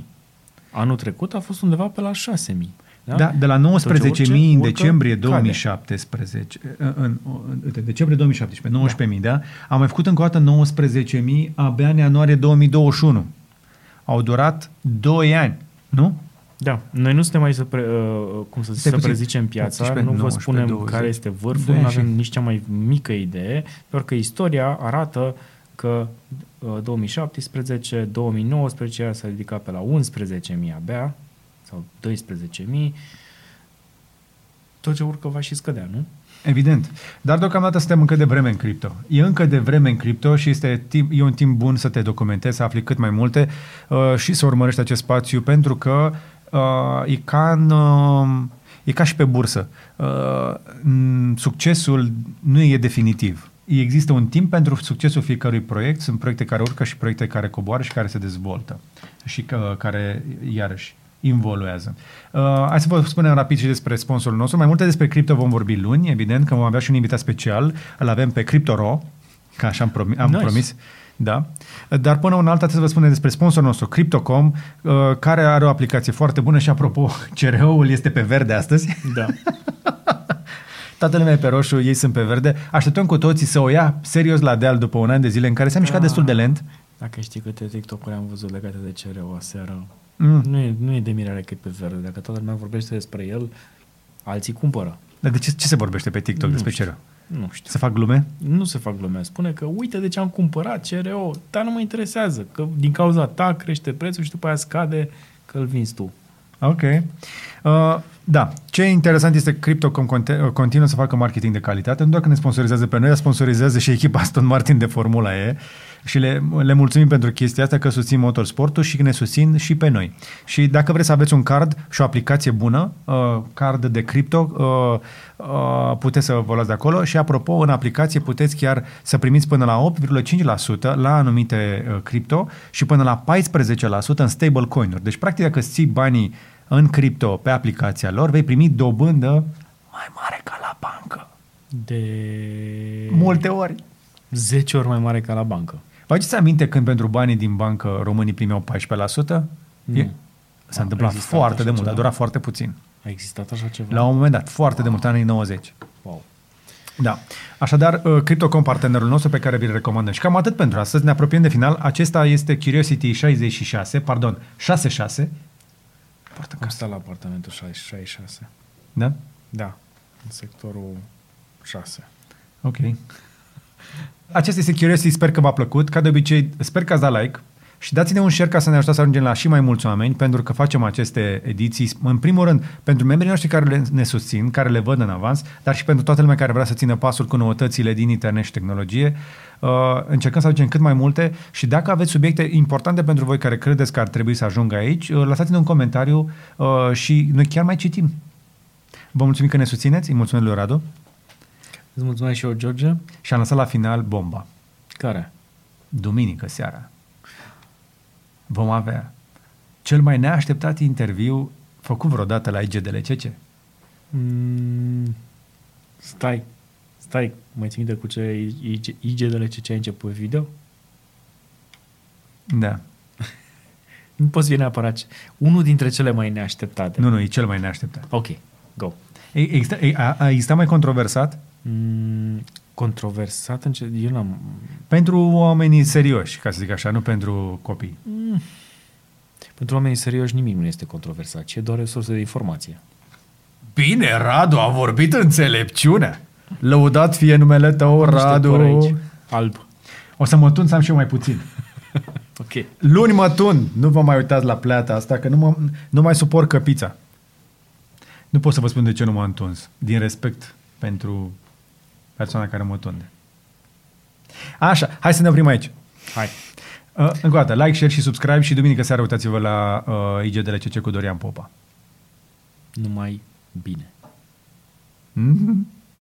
Anul trecut a fost undeva pe la 6.000. Da? da de la 19.000 în decembrie 2017, în, în, în decembrie 2017, 19.000, da. da? Am mai făcut încă o dată 19.000 abia în ianuarie 2021. Au durat 2 ani, nu? Da, noi nu suntem aici să, pre, uh, cum să, să prezicem piața, 18, nu vă 19, spunem 20, care este vârful, nu avem nici cea mai mică idee, doar că istoria arată că uh, 2017, 2019 s-a ridicat pe la 11.000 abia, sau 12.000, tot ce urcă va și scădea, nu? Evident. Dar deocamdată suntem încă de vreme în cripto. E încă de vreme în cripto și este timp, e un timp bun să te documentezi, să afli cât mai multe uh, și să urmărești acest spațiu, pentru că uh, e ca în... Uh, E ca și pe bursă. Uh, succesul nu e definitiv. Există un timp pentru succesul fiecărui proiect. Sunt proiecte care urcă și proiecte care coboară și care se dezvoltă. Și uh, care, iarăși, involuează. Uh, hai să vă spunem rapid și despre sponsorul nostru. Mai multe despre cripto vom vorbi luni, evident, că vom avea și un invitat special. Îl avem pe CryptoRo, ca așa am, promis, am nice. promis. Da. Dar până un alta trebuie să vă spunem despre sponsorul nostru, Cryptocom, uh, care are o aplicație foarte bună și, apropo, CRO-ul este pe verde astăzi. Da. Toată lumea e pe roșu, ei sunt pe verde. Așteptăm cu toții să o ia serios la deal după un an de zile în care s-a mișcat da. destul de lent. Dacă știi câte TikTok-uri am văzut legate de CRO aseară, Mm. Nu, e, nu e de mirare că e pe verde. Dacă toată lumea vorbește despre el, alții cumpără. Dar de ce, ce se vorbește pe TikTok nu despre CRO? Nu știu. Se fac glume? Nu se fac glume. Spune că uite de ce am cumpărat CRO, dar nu mă interesează, că din cauza ta crește prețul și după aia scade că îl vinzi tu. Ok. Uh, Da. Ce e interesant este că Crypto.com conte- continuă să facă marketing de calitate, nu doar că ne sponsorizează pe noi, dar sponsorizează și echipa Aston Martin de Formula E și le, le mulțumim pentru chestia asta că susțin motorsportul și că ne susțin și pe noi. Și dacă vreți să aveți un card și o aplicație bună, uh, card de cripto, uh, uh, puteți să vă luați de acolo și apropo, în aplicație puteți chiar să primiți până la 8,5% la anumite uh, cripto și până la 14% în stablecoin-uri. Deci, practic, dacă îți ții banii în cripto pe aplicația lor, vei primi dobândă mai mare ca la bancă. De Multe ori. 10 ori mai mare ca la bancă. Vă aduceți aminte când pentru banii din bancă românii primeau 14%? Nu. E? S-a A întâmplat existat foarte așa de mult, ceva? a durat foarte puțin. A existat așa ceva? La un moment dat, foarte de mult, anii 90. Wow. Da. Așadar, uh, Cryptocom, partenerul nostru pe care vi-l recomandăm. Și cam atât pentru astăzi. Ne apropiem de final. Acesta este Curiosity 66, pardon, 66. Poartă în Cum casă. sta la apartamentul 66? Da? Da, în sectorul 6. Ok. Acesta este Curiosity, sper că v-a plăcut. Ca de obicei, sper că ați dat like și dați-ne un share ca să ne ajutați să ajungem la și mai mulți oameni, pentru că facem aceste ediții, în primul rând, pentru membrii noștri care le, ne susțin, care le văd în avans, dar și pentru toată lumea care vrea să țină pasul cu noutățile din internet și tehnologie. Uh, încercăm să aducem cât mai multe și dacă aveți subiecte importante pentru voi care credeți că ar trebui să ajungă aici, uh, lăsați-ne un comentariu uh, și noi chiar mai citim. Vă mulțumim că ne susțineți, îi mulțumim lui Radu Îți mulțumesc și eu, George. și am lăsat la final bomba. Care? duminică seara, vom avea cel mai neașteptat interviu făcut vreodată la IGDLCC. Mm, stai, stai, mai ții minte cu ce IGDL ce ai început video? Da. Nu poți fi neapărat ce- unul dintre cele mai neașteptate. Nu, nu, e cel mai neașteptat. Ok, go. E- Exista, e- a, a existat mai controversat Mm, controversat în ce... Eu n-am... pentru oamenii serioși, ca să zic așa, nu pentru copii. Pentru oamenii serioși nimic nu este controversat, ci e doar o sursă de informație. Bine, Radu, a vorbit înțelepciunea. Lăudat fie numele tău, Niște Radu. păr aici. Alb. O să mă tun să am și eu mai puțin. Ok. Luni mă tun. Nu vă mai uitați la pleata asta, că nu, mă, nu mai suport căpița. Nu pot să vă spun de ce nu m-am întuns. Din respect pentru persoana care mă tunde. Așa, hai să ne oprim aici. Hai. Uh, încă o dată, like, share și subscribe și duminică seara uitați-vă la uh, IGDLCC cu Dorian Popa. Numai bine. Mm-hmm.